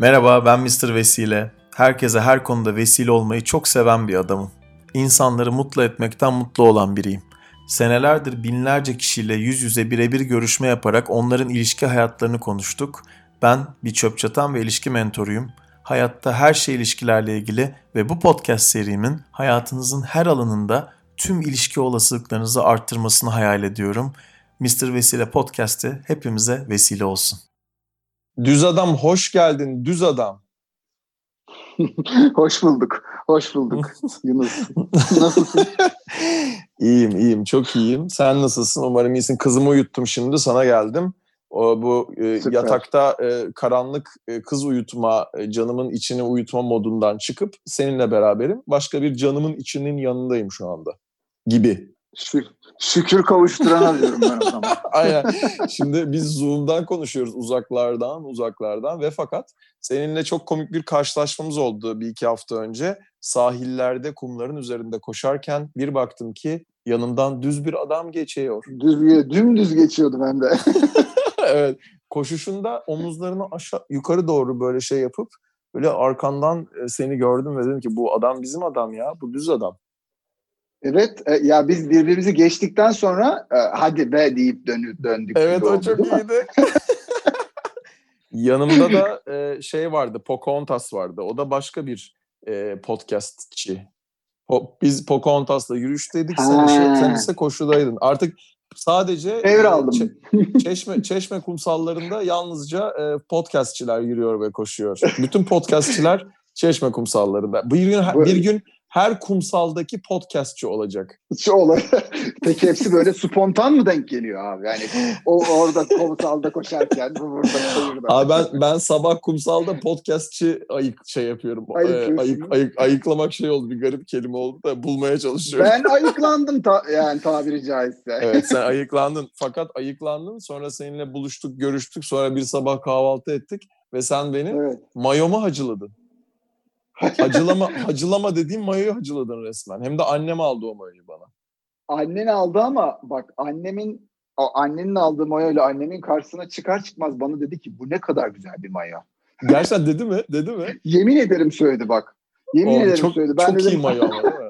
Merhaba ben Mr. Vesile. Herkese her konuda vesile olmayı çok seven bir adamım. İnsanları mutlu etmekten mutlu olan biriyim. Senelerdir binlerce kişiyle yüz yüze birebir görüşme yaparak onların ilişki hayatlarını konuştuk. Ben bir çöp çatan ve ilişki mentoruyum. Hayatta her şey ilişkilerle ilgili ve bu podcast serimin hayatınızın her alanında tüm ilişki olasılıklarınızı arttırmasını hayal ediyorum. Mr. Vesile Podcast'ı hepimize vesile olsun. Düz adam hoş geldin düz adam. hoş bulduk. Hoş bulduk Yunus. Nasılsın? iyiyim iyiyim çok iyiyim. Sen nasılsın? Umarım iyisin. Kızımı uyuttum şimdi sana geldim. O bu e, yatakta e, karanlık e, kız uyutma, e, canımın içini uyutma modundan çıkıp seninle beraberim. Başka bir canımın içinin yanındayım şu anda gibi. Şük şükür kavuşturana diyorum ben o zaman. Aynen. Şimdi biz Zoom'dan konuşuyoruz uzaklardan, uzaklardan ve fakat seninle çok komik bir karşılaşmamız oldu bir iki hafta önce. Sahillerde, kumların üzerinde koşarken bir baktım ki yanımdan düz bir adam geçiyor. Düz, dümdüz geçiyordu ben de. evet. Koşuşunda omuzlarını aşağı yukarı doğru böyle şey yapıp böyle arkandan e, seni gördüm ve dedim ki bu adam bizim adam ya. Bu düz adam. Evet e, ya biz birbirimizi geçtikten sonra e, hadi be deyip dönüp döndük. Evet o çok iyiydi. Yanımda da e, şey vardı Pocahontas vardı. O da başka bir e, podcastçi. Po, biz Pocahontas'la yürüyüşteydik. Sen, ise, sen ise koşudaydın. Artık sadece Devraldım. Çe, çeşme, çeşme kumsallarında yalnızca e, podcastçiler yürüyor ve koşuyor. Bütün podcastçiler çeşme kumsallarında. Bir gün bir gün her kumsaldaki podcastçı olacak. Şu olacak. Peki hepsi böyle spontan mı denk geliyor abi? Yani o orada kumsalda koşarken bu burada şehirde. Abi ben ben sabah kumsalda podcastçı ayık şey yapıyorum. Ayık, ayık, ayık ayıklamak şey oldu bir garip kelime oldu da bulmaya çalışıyorum. Ben ayıklandım ta, yani tabiri caizse. evet sen ayıklandın. Fakat ayıklandın sonra seninle buluştuk, görüştük. Sonra bir sabah kahvaltı ettik ve sen beni evet. mayoma hacıladın. Hacılama, hacılama dediğim mayoyu hacıladın resmen. Hem de annem aldı o mayoyu bana. Annen aldı ama bak annemin annenin aldığı mayo ile annemin karşısına çıkar çıkmaz bana dedi ki bu ne kadar güzel bir mayo. Gerçekten dedi mi? Dedi mi? Yemin ederim söyledi bak. Yemin Oğlum, ederim çok, söyledi. Ben çok dedim, iyi mayo ama?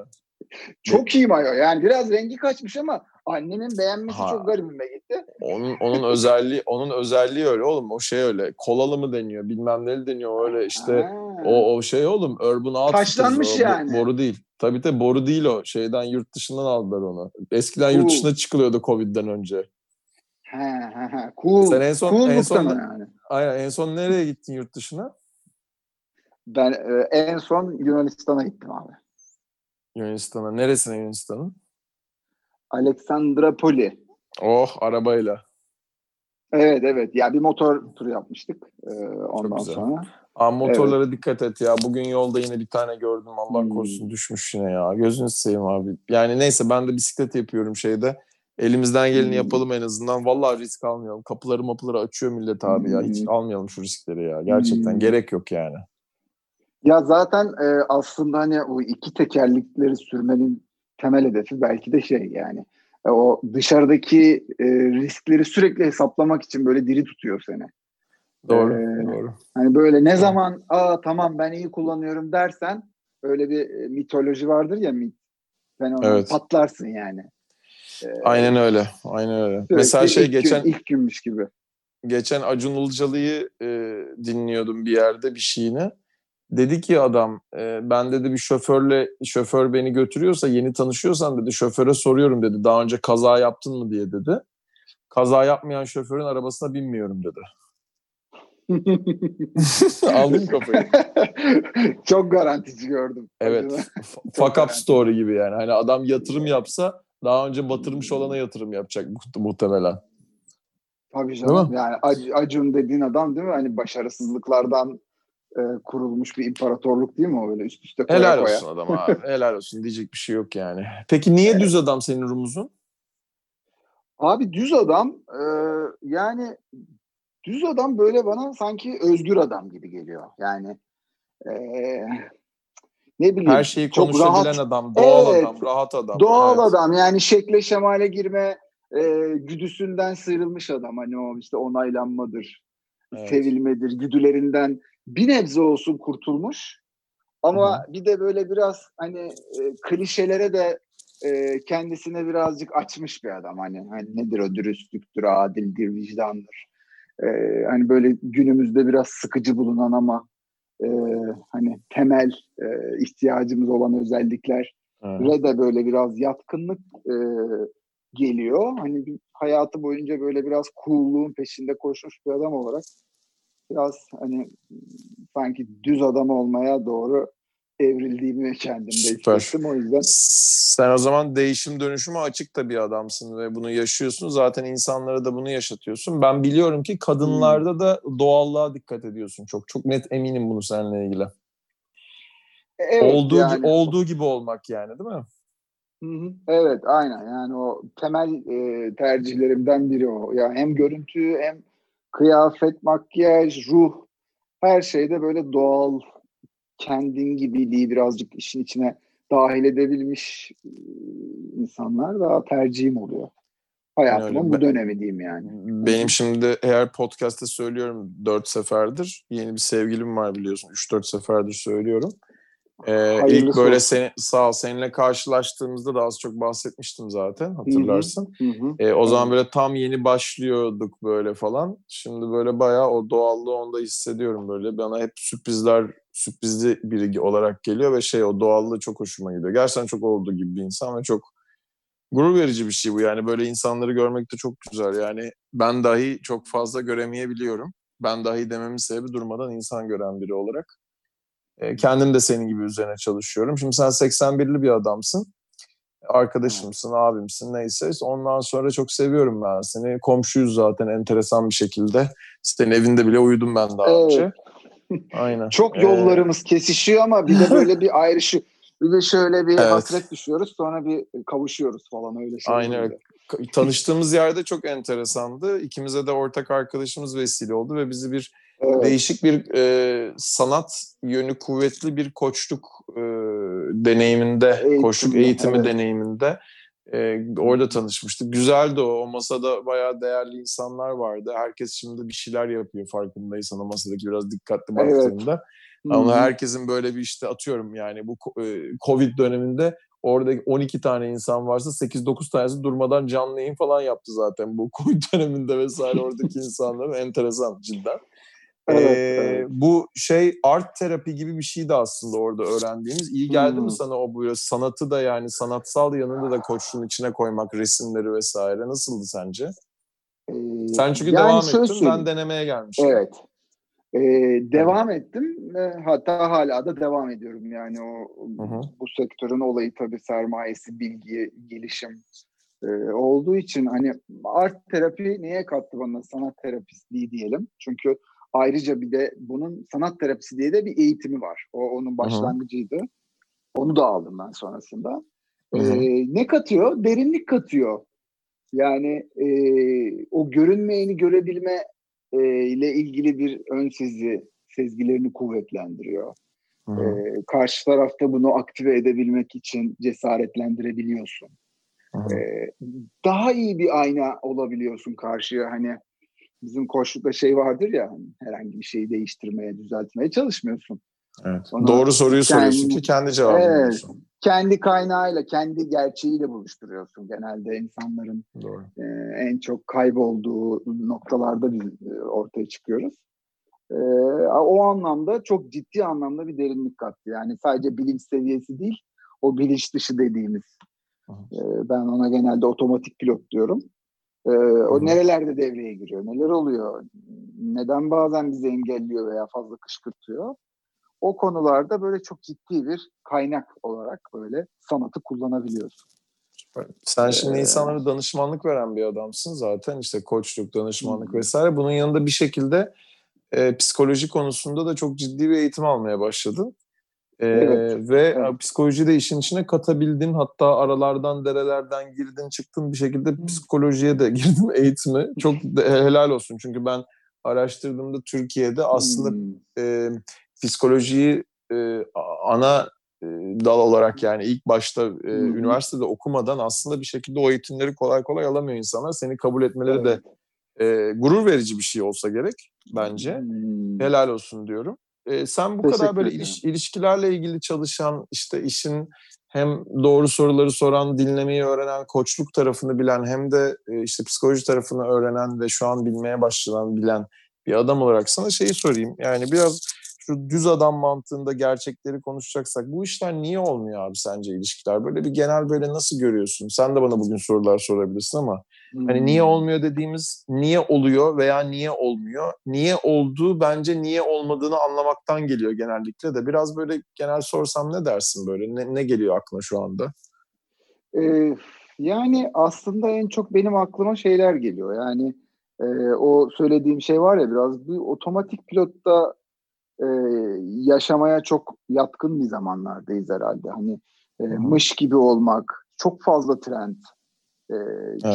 Çok iyi mayo. Yani biraz rengi kaçmış ama annemin beğenmesi ha. çok garibime gitti. Onun onun özelliği onun özelliği öyle oğlum. O şey öyle. Kolalı mı deniyor? Bilmem ne deniyor öyle işte. Ha. O o şey oğlum Urban Outfitters. Taşlanmış o, yani. Boru değil. Tabii tabii boru değil o. Şeyden yurt dışından aldılar onu. Eskiden yurt dışına çıkılıyordu Covid'den önce. He he he. Cool. Sen en son cool en son yani. Aynen en son nereye gittin yurt dışına? Ben e, en son Yunanistan'a gittim abi. Yunanistan'a. Neresine Yunanistan'ın? Aleksandropoli. Oh arabayla. Evet evet. Ya bir motor turu yapmıştık e, ondan sonra. Aa, motorlara evet. dikkat et ya. Bugün yolda yine bir tane gördüm. Allah hmm. korusun düşmüş yine ya. Gözünü seveyim abi. Yani neyse ben de bisiklet yapıyorum şeyde. Elimizden geleni hmm. yapalım en azından. Vallahi risk almayalım. Kapıları mapıları açıyor millet abi ya. Hiç hmm. almayalım şu riskleri ya. Gerçekten hmm. gerek yok yani. Ya zaten e, aslında hani o iki tekerlikleri sürmenin temel hedefi belki de şey yani e, o dışarıdaki e, riskleri sürekli hesaplamak için böyle diri tutuyor seni. Doğru, ee, doğru. Hani böyle ne zaman aa tamam ben iyi kullanıyorum dersen öyle bir e, mitoloji vardır ya mit. Sen onu evet. patlarsın yani. Ee, aynen öyle. Aynen öyle. Mesela şey ilk geçen gün, ilk günmüş gibi. Geçen Acun Ilıcalı'yı e, dinliyordum bir yerde bir şeyini. Dedi ki adam e, ben dedi bir şoförle şoför beni götürüyorsa yeni tanışıyorsan dedi şoföre soruyorum dedi. Daha önce kaza yaptın mı diye dedi. Kaza yapmayan şoförün arabasına binmiyorum dedi. Aldım kafayı. Çok garantici gördüm. Evet. Fuck up story gibi yani. Hani adam yatırım yapsa daha önce batırmış olana yatırım yapacak muhtemelen. Tabii canım. Yani Acun dediğin adam değil mi? Hani başarısızlıklardan e, kurulmuş bir imparatorluk değil mi o öyle üst üste koya Helal koya. olsun adam abi. Helal olsun. Diyecek bir şey yok yani. Peki niye evet. düz adam senin rumuzun? Abi düz adam e, yani düz adam böyle bana sanki özgür adam gibi geliyor. Yani e, ne bileyim. Her şeyi konuşabilen rahat, adam, doğal evet, adam, rahat adam. Doğal evet. adam yani şekle şemale girme e, güdüsünden sıyrılmış adam. Hani o işte onaylanmadır evet. sevilmedir, güdülerinden bir nebze olsun kurtulmuş. Ama Hı-hı. bir de böyle biraz hani e, klişelere de e, kendisine birazcık açmış bir adam. Hani, hani nedir o dürüstlüktür, adildir, vicdandır. E, hani böyle günümüzde biraz sıkıcı bulunan ama e, hani temel e, ihtiyacımız olan özellikler evet. de böyle biraz yatkınlık e, geliyor. Hani bir, hayatı boyunca böyle biraz coolluğun peşinde koşmuş bir adam olarak biraz hani sanki düz adam olmaya doğru evrildiğimi kendimde Süper. hissettim o yüzden. Sen o zaman değişim dönüşümü açık da bir adamsın ve bunu yaşıyorsun. Zaten insanlara da bunu yaşatıyorsun. Ben biliyorum ki kadınlarda hmm. da doğallığa dikkat ediyorsun. Çok çok net eminim bunu seninle ilgili. Evet, olduğu yani, olduğu gibi olmak yani değil mi? Hı hı. Evet aynen yani o temel e, tercihlerimden biri o. Ya yani hem görüntü hem kıyafet, makyaj, ruh her şeyde böyle doğal kendin gibiliği birazcık işin içine dahil edebilmiş insanlar daha tercihim oluyor. Hayatımın yani bu dönemi diyeyim yani. Benim şimdi eğer podcast'te söylüyorum dört seferdir. Yeni bir sevgilim var biliyorsun. Üç dört seferdir söylüyorum. Ee, ilk böyle sen, sağ ol, seninle karşılaştığımızda da az çok bahsetmiştim zaten hatırlarsın. Hı hı, hı. Ee, o zaman böyle tam yeni başlıyorduk böyle falan. Şimdi böyle bayağı o doğallığı onda hissediyorum böyle. Bana hep sürprizler sürprizli biri olarak geliyor ve şey o doğallığı çok hoşuma gidiyor. Gerçekten çok olduğu gibi bir insan ve çok gurur verici bir şey bu. Yani böyle insanları görmek de çok güzel. Yani ben dahi çok fazla göremeyebiliyorum. Ben dahi dememin sebebi durmadan insan gören biri olarak. E, kendim de senin gibi üzerine çalışıyorum. Şimdi sen 81'li bir adamsın. Arkadaşımsın, abimsin neyse. Ondan sonra çok seviyorum ben seni. Komşuyuz zaten enteresan bir şekilde. Senin evinde bile uyudum ben daha evet. önce. Aynen. Çok ee, yollarımız ee... kesişiyor ama bir de böyle bir ayrışı. Bir de şöyle bir evet. hasret düşüyoruz sonra bir kavuşuyoruz falan öyle şey. Aynen öyle. Tanıştığımız yerde çok enteresandı. İkimize de ortak arkadaşımız vesile oldu ve bizi bir Evet. Değişik bir e, sanat yönü kuvvetli bir koçluk e, deneyiminde, Eğitim, koçluk eğitimi evet. deneyiminde e, orada tanışmıştık. Güzeldi o. O masada bayağı değerli insanlar vardı. Herkes şimdi bir şeyler yapıyor farkındaysan o masadaki biraz dikkatli baktığında. Evet. Ama herkesin böyle bir işte atıyorum yani bu e, Covid döneminde orada 12 tane insan varsa 8-9 tanesi durmadan canlı yayın falan yaptı zaten bu Covid döneminde vesaire oradaki insanların enteresan cidden. Evet, ee, Bu şey art terapi gibi bir şeydi aslında orada öğrendiğimiz. İyi geldi hmm. mi sana o böyle sanatı da yani sanatsal yanında da koçluğun içine koymak resimleri vesaire nasıldı sence? Ee, Sen çünkü yani devam ettin söyleyeyim. ben denemeye gelmiştim. Evet. Ee, devam evet. ettim hatta hala da devam ediyorum yani o hı bu sektörün olayı tabii sermayesi, bilgi, gelişim e, olduğu için hani art terapi niye kattı bana sanat terapistliği diyelim. Çünkü Ayrıca bir de bunun sanat terapisi diye de bir eğitimi var. O onun başlangıcıydı. Hı-hı. Onu da aldım ben sonrasında. Ee, ne katıyor? Derinlik katıyor. Yani e, o görünmeyeni görebilme e, ile ilgili bir ön sezi, sezgilerini kuvvetlendiriyor. E, karşı tarafta bunu aktive edebilmek için cesaretlendirebiliyorsun. E, daha iyi bir ayna olabiliyorsun karşıya. Hani bizim koçlukta şey vardır ya hani herhangi bir şeyi değiştirmeye, düzeltmeye çalışmıyorsun. Evet. Ona Doğru soruyu kendi, soruyorsun ki kendi cevabını evet, veriyorsun. Kendi kaynağıyla, kendi gerçeğiyle buluşturuyorsun. Genelde insanların Doğru. E, en çok kaybolduğu noktalarda biz e, ortaya çıkıyoruz. E, o anlamda çok ciddi anlamda bir derinlik kattı. Yani sadece bilinç seviyesi değil, o bilinç dışı dediğimiz. E, ben ona genelde otomatik pilot diyorum. Ee, o nerelerde devreye giriyor? Neler oluyor? Neden bazen bizi engelliyor veya fazla kışkırtıyor? O konularda böyle çok ciddi bir kaynak olarak böyle sanatı kullanabiliyorsun. Sen şimdi ee, insanlara danışmanlık veren bir adamsın zaten işte koçluk, danışmanlık vesaire. Bunun yanında bir şekilde e, psikoloji konusunda da çok ciddi bir eğitim almaya başladın. Ee, evet. Ve evet. psikolojiyi de işin içine katabildin. Hatta aralardan, derelerden girdin, çıktın bir şekilde psikolojiye de girdin eğitimi. Çok helal olsun. Çünkü ben araştırdığımda Türkiye'de aslında hmm. e, psikolojiyi e, ana e, dal olarak yani ilk başta e, hmm. üniversitede okumadan aslında bir şekilde o eğitimleri kolay kolay alamıyor insanlar. Seni kabul etmeleri evet. de e, gurur verici bir şey olsa gerek bence. Hmm. Helal olsun diyorum. E, sen bu Teşekkür kadar böyle ederim. iliş- ilişkilerle ilgili çalışan, işte işin hem doğru soruları soran, dinlemeyi öğrenen, koçluk tarafını bilen hem de işte psikoloji tarafını öğrenen ve şu an bilmeye başlayan, bilen bir adam olarak sana şeyi sorayım. Yani biraz şu düz adam mantığında gerçekleri konuşacaksak bu işler niye olmuyor abi sence ilişkiler? Böyle bir genel böyle nasıl görüyorsun? Sen de bana bugün sorular sorabilirsin ama Hani niye Hmm. olmuyor dediğimiz niye oluyor veya niye olmuyor? Niye olduğu bence niye olmadığını anlamaktan geliyor genellikle de. Biraz böyle genel sorsam ne dersin böyle? Ne, ne geliyor aklına şu anda? Ee, yani aslında en çok benim aklıma şeyler geliyor. Yani e, o söylediğim şey var ya biraz bir otomatik pilotta e, yaşamaya çok yatkın bir zamanlardayız herhalde. Hani e, mış gibi olmak, çok fazla trend, e,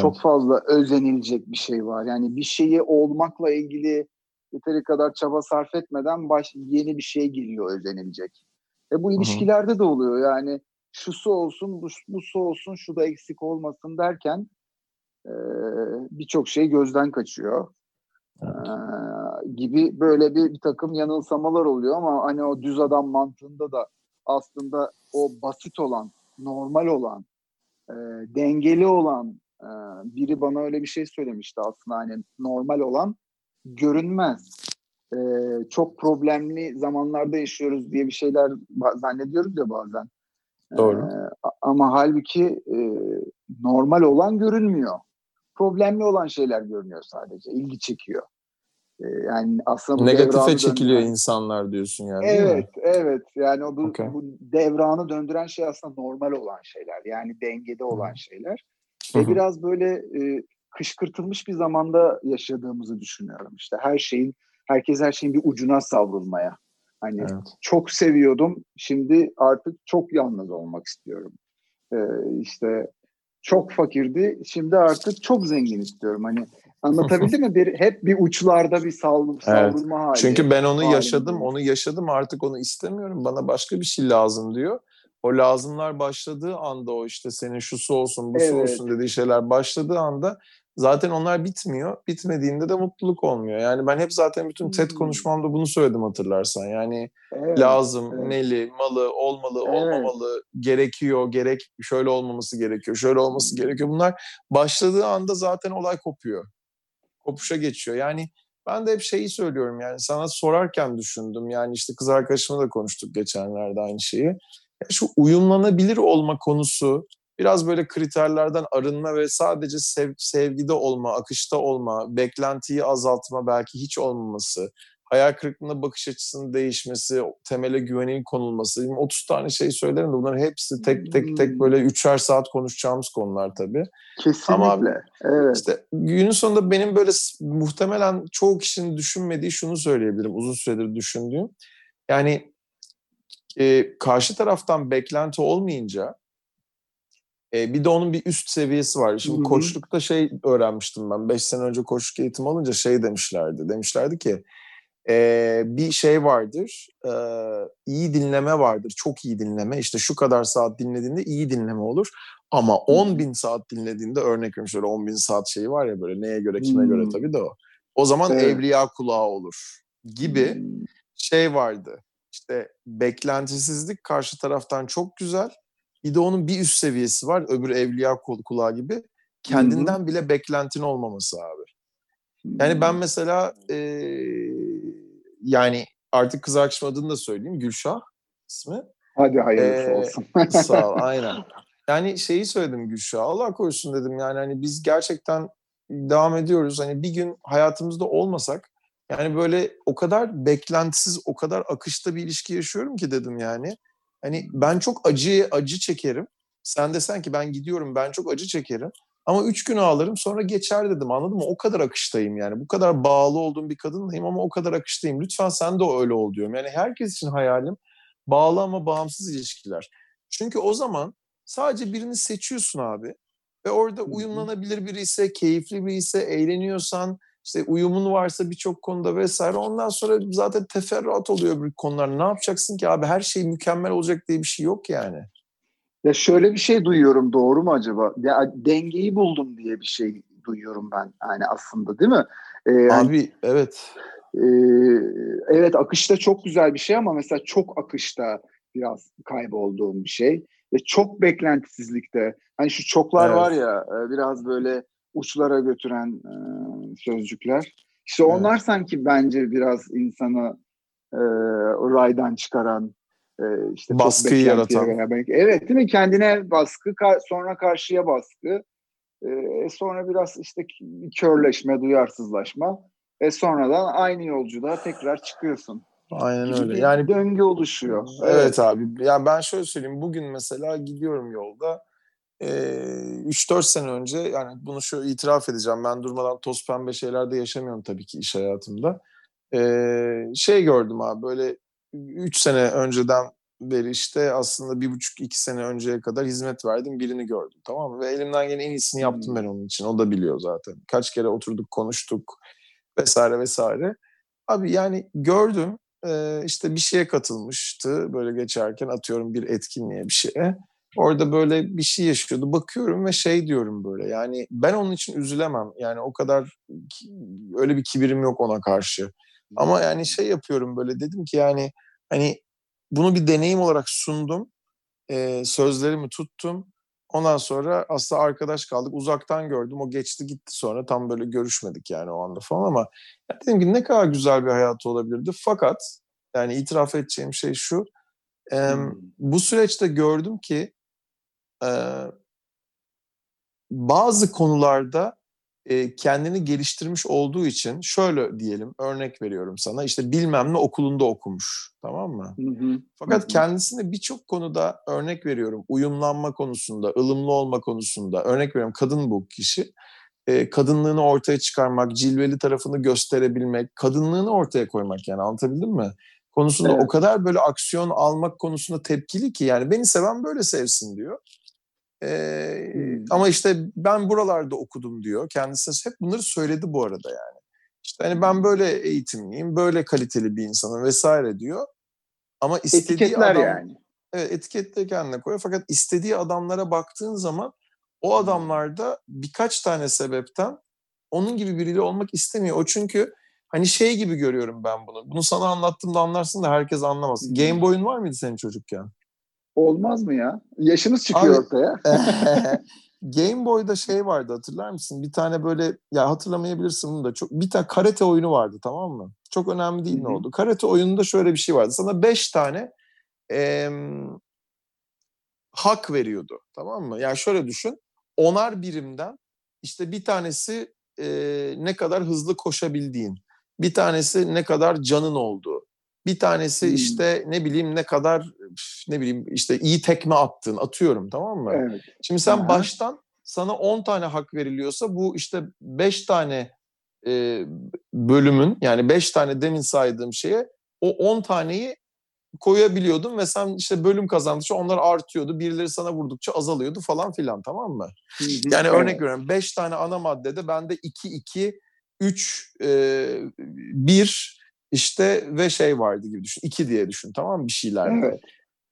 çok fazla özenilecek bir şey var. Yani bir şeyi olmakla ilgili yeteri kadar çaba sarf etmeden baş, yeni bir şey geliyor özenilecek. E bu ilişkilerde de oluyor yani şusu olsun, bu, busu olsun, şu da eksik olmasın derken e, birçok şey gözden kaçıyor. E, gibi böyle bir, bir takım yanılsamalar oluyor ama hani o düz adam mantığında da aslında o basit olan, normal olan, e, dengeli olan e, biri bana öyle bir şey söylemişti aslında hani normal olan görünmez. E, çok problemli zamanlarda yaşıyoruz diye bir şeyler zannediyoruz ya bazen. Doğru. E, ama halbuki e, normal olan görünmüyor. Problemli olan şeyler görünüyor sadece. ilgi çekiyor. E, yani aslında Negatife çekiliyor döndüren- insanlar diyorsun yani Evet, evet. Yani o bu, Okey. bu devranı döndüren şey aslında normal olan şeyler. Yani dengede olan şeyler. Ve biraz böyle e, kışkırtılmış bir zamanda yaşadığımızı düşünüyorum. İşte her şeyin, herkes her şeyin bir ucuna savrulmaya. Hani Evet. çok seviyordum, şimdi artık çok yalnız olmak istiyorum. E, işte çok fakirdi, şimdi artık çok zengin istiyorum. Hani anlatabildim mi? Bir, hep bir uçlarda bir savrul, savrulma hali. Çünkü ben onu halinde. yaşadım, onu yaşadım artık onu istemiyorum. Bana başka bir şey lazım diyor. O lazımlar başladığı anda o işte senin şusu olsun, busu Evet. olsun dediği şeyler başladığı anda zaten onlar bitmiyor. Bitmediğinde de mutluluk olmuyor. Yani ben hep zaten bütün TED Hmm. konuşmamda bunu söyledim hatırlarsan. Yani Evet, lazım, evet. neli, malı, olmalı, Evet. olmamalı, gerekiyor, gerek şöyle olmaması gerekiyor, şöyle olması gerekiyor. Bunlar başladığı anda zaten olay kopuyor. Kopuşa geçiyor. Yani ben de hep şeyi söylüyorum yani sana sorarken düşündüm. Yani işte kız arkadaşımla da konuştuk geçenlerde aynı şeyi. Şu uyumlanabilir olma konusu biraz böyle kriterlerden arınma ve sadece sev- sevgide olma, akışta olma, beklentiyi azaltma, belki hiç olmaması, hayal kırıklığına bakış açısının değişmesi, temele güvenin konulması. Şimdi 30 tane şey söylerim de bunların hepsi tek tek tek böyle üçer saat konuşacağımız konular tabii. Kesinlikle. Ama evet. İşte günün sonunda benim böyle muhtemelen çoğu kişinin düşünmediği şunu söyleyebilirim uzun süredir düşündüğüm. Yani e, karşı taraftan beklenti olmayınca e, bir de onun bir üst seviyesi var. Şimdi Hı hı. koçlukta şey öğrenmiştim ben. 5 sene önce koçluk eğitimi alınca şey demişlerdi. Demişlerdi ki e, bir şey vardır. e, iyi dinleme vardır. Çok iyi dinleme. İşte şu kadar saat dinlediğinde iyi dinleme olur. Ama 10 bin saat dinlediğinde örnek veriyorum şöyle 10 bin saat şeyi var ya böyle neye göre kime Hmm. göre tabii de o. O zaman Evet. evliya kulağı olur gibi Hmm. şey vardı. İşte beklentisizlik karşı taraftan çok güzel. Bir de onun bir üst seviyesi var. Öbür evliya kul- kulağı gibi. Kendinden bile beklentin olmaması abi. Yani ben mesela e, yani artık kız arkadaşım adını da söyleyeyim. Gülşah ismi. Hadi hayırlısı Ee, olsun. Sağ ol, aynen. Yani şeyi söyledim Gülşah. Allah korusun dedim yani hani biz gerçekten devam ediyoruz. Hani bir gün hayatımızda olmasak yani böyle o kadar beklentisiz, o kadar akışta bir ilişki yaşıyorum ki dedim yani. Hani ben çok acı acı çekerim. Sen desen ki ben gidiyorum ben çok acı çekerim. Ama üç gün ağlarım sonra geçer dedim anladın mı? O kadar akıştayım yani. Bu kadar bağlı olduğum bir kadınlayım ama o kadar akıştayım. Lütfen sen de öyle ol diyorum. Yani herkes için hayalim bağlı ama bağımsız ilişkiler. Çünkü o zaman sadece birini seçiyorsun abi. Ve orada uyumlanabilir biri ise, keyifli biri ise, eğleniyorsan, işte uyumun varsa birçok konuda vesaire. Ondan sonra zaten teferruat oluyor bir konular. Ne yapacaksın ki abi? Her şey mükemmel olacak diye bir şey yok yani. Ya şöyle bir şey duyuyorum doğru mu acaba? Ya dengeyi buldum diye bir şey duyuyorum ben yani aslında değil mi? Ee, Abi yani, evet. E, evet akışta çok güzel bir şey ama mesela çok akışta biraz kaybolduğum bir şey. Ve çok beklentisizlikte. Hani şu çoklar evet. var ya e, biraz böyle uçlara götüren e, sözcükler. İşte onlar evet. sanki bence biraz insanı e, raydan çıkaran e, işte baskıyı yaratan. Beraber. Evet değil mi? Kendine baskı, sonra karşıya baskı. E, sonra biraz işte körleşme, duyarsızlaşma. E sonradan aynı yolculuğa tekrar çıkıyorsun. Aynen öyle. Yani döngü oluşuyor. Evet, evet abi. Yani ben şöyle söyleyeyim. Bugün mesela gidiyorum yolda. E, 3-4 sene önce yani bunu şöyle itiraf edeceğim. Ben durmadan toz pembe şeylerde yaşamıyorum tabii ki iş hayatımda. E, şey gördüm abi böyle 3 sene önceden beri işte aslında bir buçuk iki sene önceye kadar hizmet verdim birini gördüm tamam mı? Ve elimden gelen en iyisini yaptım ben onun için. O da biliyor zaten. Kaç kere oturduk konuştuk vesaire vesaire. Abi yani gördüm işte bir şeye katılmıştı böyle geçerken atıyorum bir etkinliğe bir şeye. Orada böyle bir şey yaşıyordu. Bakıyorum ve şey diyorum böyle yani ben onun için üzülemem. Yani o kadar öyle bir kibirim yok ona karşı. Ama yani şey yapıyorum böyle dedim ki yani hani bunu bir deneyim olarak sundum. E, sözlerimi tuttum. Ondan sonra aslında arkadaş kaldık. Uzaktan gördüm. O geçti gitti sonra. Tam böyle görüşmedik yani o anda falan ama ya dedim ki ne kadar güzel bir hayatı olabilirdi. Fakat yani itiraf edeceğim şey şu. E, hmm. Bu süreçte gördüm ki e, bazı konularda e, kendini geliştirmiş olduğu için şöyle diyelim örnek veriyorum sana işte bilmem ne okulunda okumuş tamam mı? Hı hı. Fakat hı hı. kendisine birçok konuda örnek veriyorum uyumlanma konusunda, ılımlı olma konusunda örnek veriyorum kadın bu kişi e, kadınlığını ortaya çıkarmak, cilveli tarafını gösterebilmek, kadınlığını ortaya koymak yani anlatabildim mi? Konusunda evet. o kadar böyle aksiyon almak konusunda tepkili ki yani beni seven böyle sevsin diyor. Ee, hmm. Ama işte ben buralarda okudum diyor. Kendisi hep bunları söyledi bu arada yani. İşte hani ben böyle eğitimliyim, böyle kaliteli bir insanım vesaire diyor. Ama istediği Etiketler adam, yani. Evet etiketle kendine koyuyor. Fakat istediği adamlara baktığın zaman o adamlarda birkaç tane sebepten onun gibi biriyle olmak istemiyor. O çünkü hani şey gibi görüyorum ben bunu. Bunu sana anlattığımda anlarsın da herkes anlamaz. Game Boy'un var mıydı senin çocukken? Olmaz mı ya? Yaşımız çıkıyor Abi, ortaya. Game Boy'da şey vardı hatırlar mısın? Bir tane böyle ya hatırlamayabilirsin bunu da çok bir tane karate oyunu vardı tamam mı? Çok önemli değil Hı-hı. ne oldu. Karate oyununda şöyle bir şey vardı. Sana beş tane e, hak veriyordu tamam mı? Yani şöyle düşün. Onar birimden işte bir tanesi e, ne kadar hızlı koşabildiğin, bir tanesi ne kadar canın olduğu, bir tanesi hmm. işte ne bileyim ne kadar ne bileyim işte iyi tekme attın atıyorum tamam mı? Evet. Şimdi sen Aha. baştan sana 10 tane hak veriliyorsa bu işte 5 tane e, bölümün yani 5 tane demin saydığım şeye o 10 taneyi koyabiliyordun ve sen işte bölüm kazandıkça onlar artıyordu. Birileri sana vurdukça azalıyordu falan filan tamam mı? yani örnek veriyorum 5 tane ana maddede bende 2 2 3 e, 1 işte ve şey vardı gibi düşün. iki diye düşün tamam mı bir şeyler. Evet.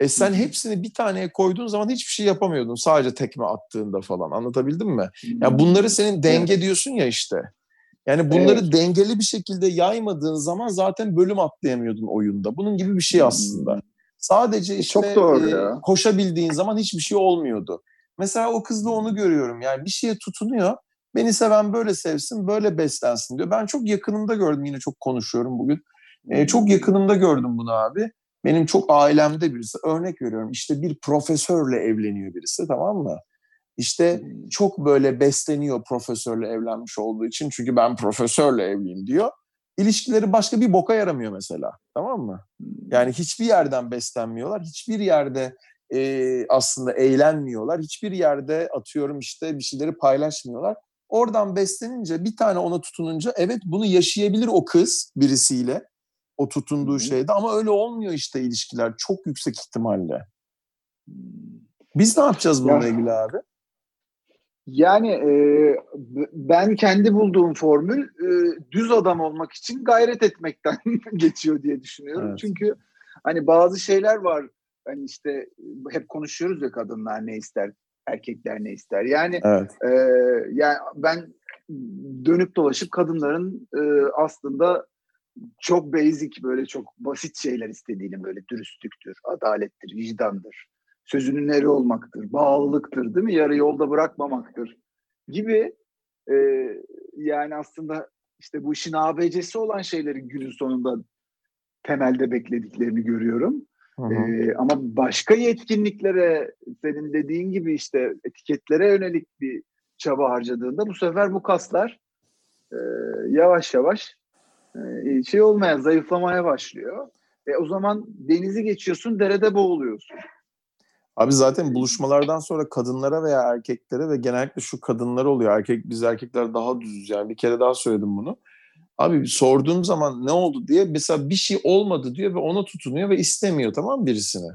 E sen hepsini bir taneye koyduğun zaman hiçbir şey yapamıyordun. Sadece tekme attığında falan. Anlatabildim mi? Ya yani bunları senin denge diyorsun ya işte. Yani bunları evet. dengeli bir şekilde yaymadığın zaman zaten bölüm atlayamıyordun oyunda. Bunun gibi bir şey aslında. Sadece işte Çok doğru ya. koşabildiğin zaman hiçbir şey olmuyordu. Mesela o kızda onu görüyorum. Yani bir şeye tutunuyor Beni seven böyle sevsin, böyle beslensin diyor. Ben çok yakınımda gördüm yine çok konuşuyorum bugün. Ee, çok yakınımda gördüm bunu abi. Benim çok ailemde birisi. Örnek veriyorum işte bir profesörle evleniyor birisi tamam mı? İşte çok böyle besleniyor profesörle evlenmiş olduğu için. Çünkü ben profesörle evliyim diyor. İlişkileri başka bir boka yaramıyor mesela. Tamam mı? Yani hiçbir yerden beslenmiyorlar. Hiçbir yerde e, aslında eğlenmiyorlar. Hiçbir yerde atıyorum işte bir şeyleri paylaşmıyorlar. Oradan beslenince bir tane ona tutununca evet bunu yaşayabilir o kız birisiyle o tutunduğu Hı-hı. şeyde ama öyle olmuyor işte ilişkiler çok yüksek ihtimalle. Biz ne yapacağız bununla ya, ilgili abi? Yani e, ben kendi bulduğum formül e, düz adam olmak için gayret etmekten geçiyor diye düşünüyorum. Evet. Çünkü hani bazı şeyler var hani işte hep konuşuyoruz ya kadınlar ne ister erkekler ne ister. Yani evet. e, yani ben dönüp dolaşıp kadınların e, aslında çok basic böyle çok basit şeyler istediğini böyle dürüstlüktür, adalettir, vicdandır, sözünün eri olmaktır, bağlılıktır değil mi? Yarı yolda bırakmamaktır gibi e, yani aslında işte bu işin ABC'si olan şeylerin günün sonunda temelde beklediklerini görüyorum. Hı hı. Ee, ama başka yetkinliklere senin dediğin gibi işte etiketlere yönelik bir çaba harcadığında bu sefer bu kaslar e, yavaş yavaş e, şey olmaya, zayıflamaya başlıyor. E, o zaman denizi geçiyorsun, derede boğuluyorsun. Abi zaten buluşmalardan sonra kadınlara veya erkeklere ve genellikle şu kadınlara oluyor. Erkek biz erkekler daha düzüz yani bir kere daha söyledim bunu. Abi sorduğum zaman ne oldu diye mesela bir şey olmadı diyor ve ona tutunuyor ve istemiyor tamam birisine.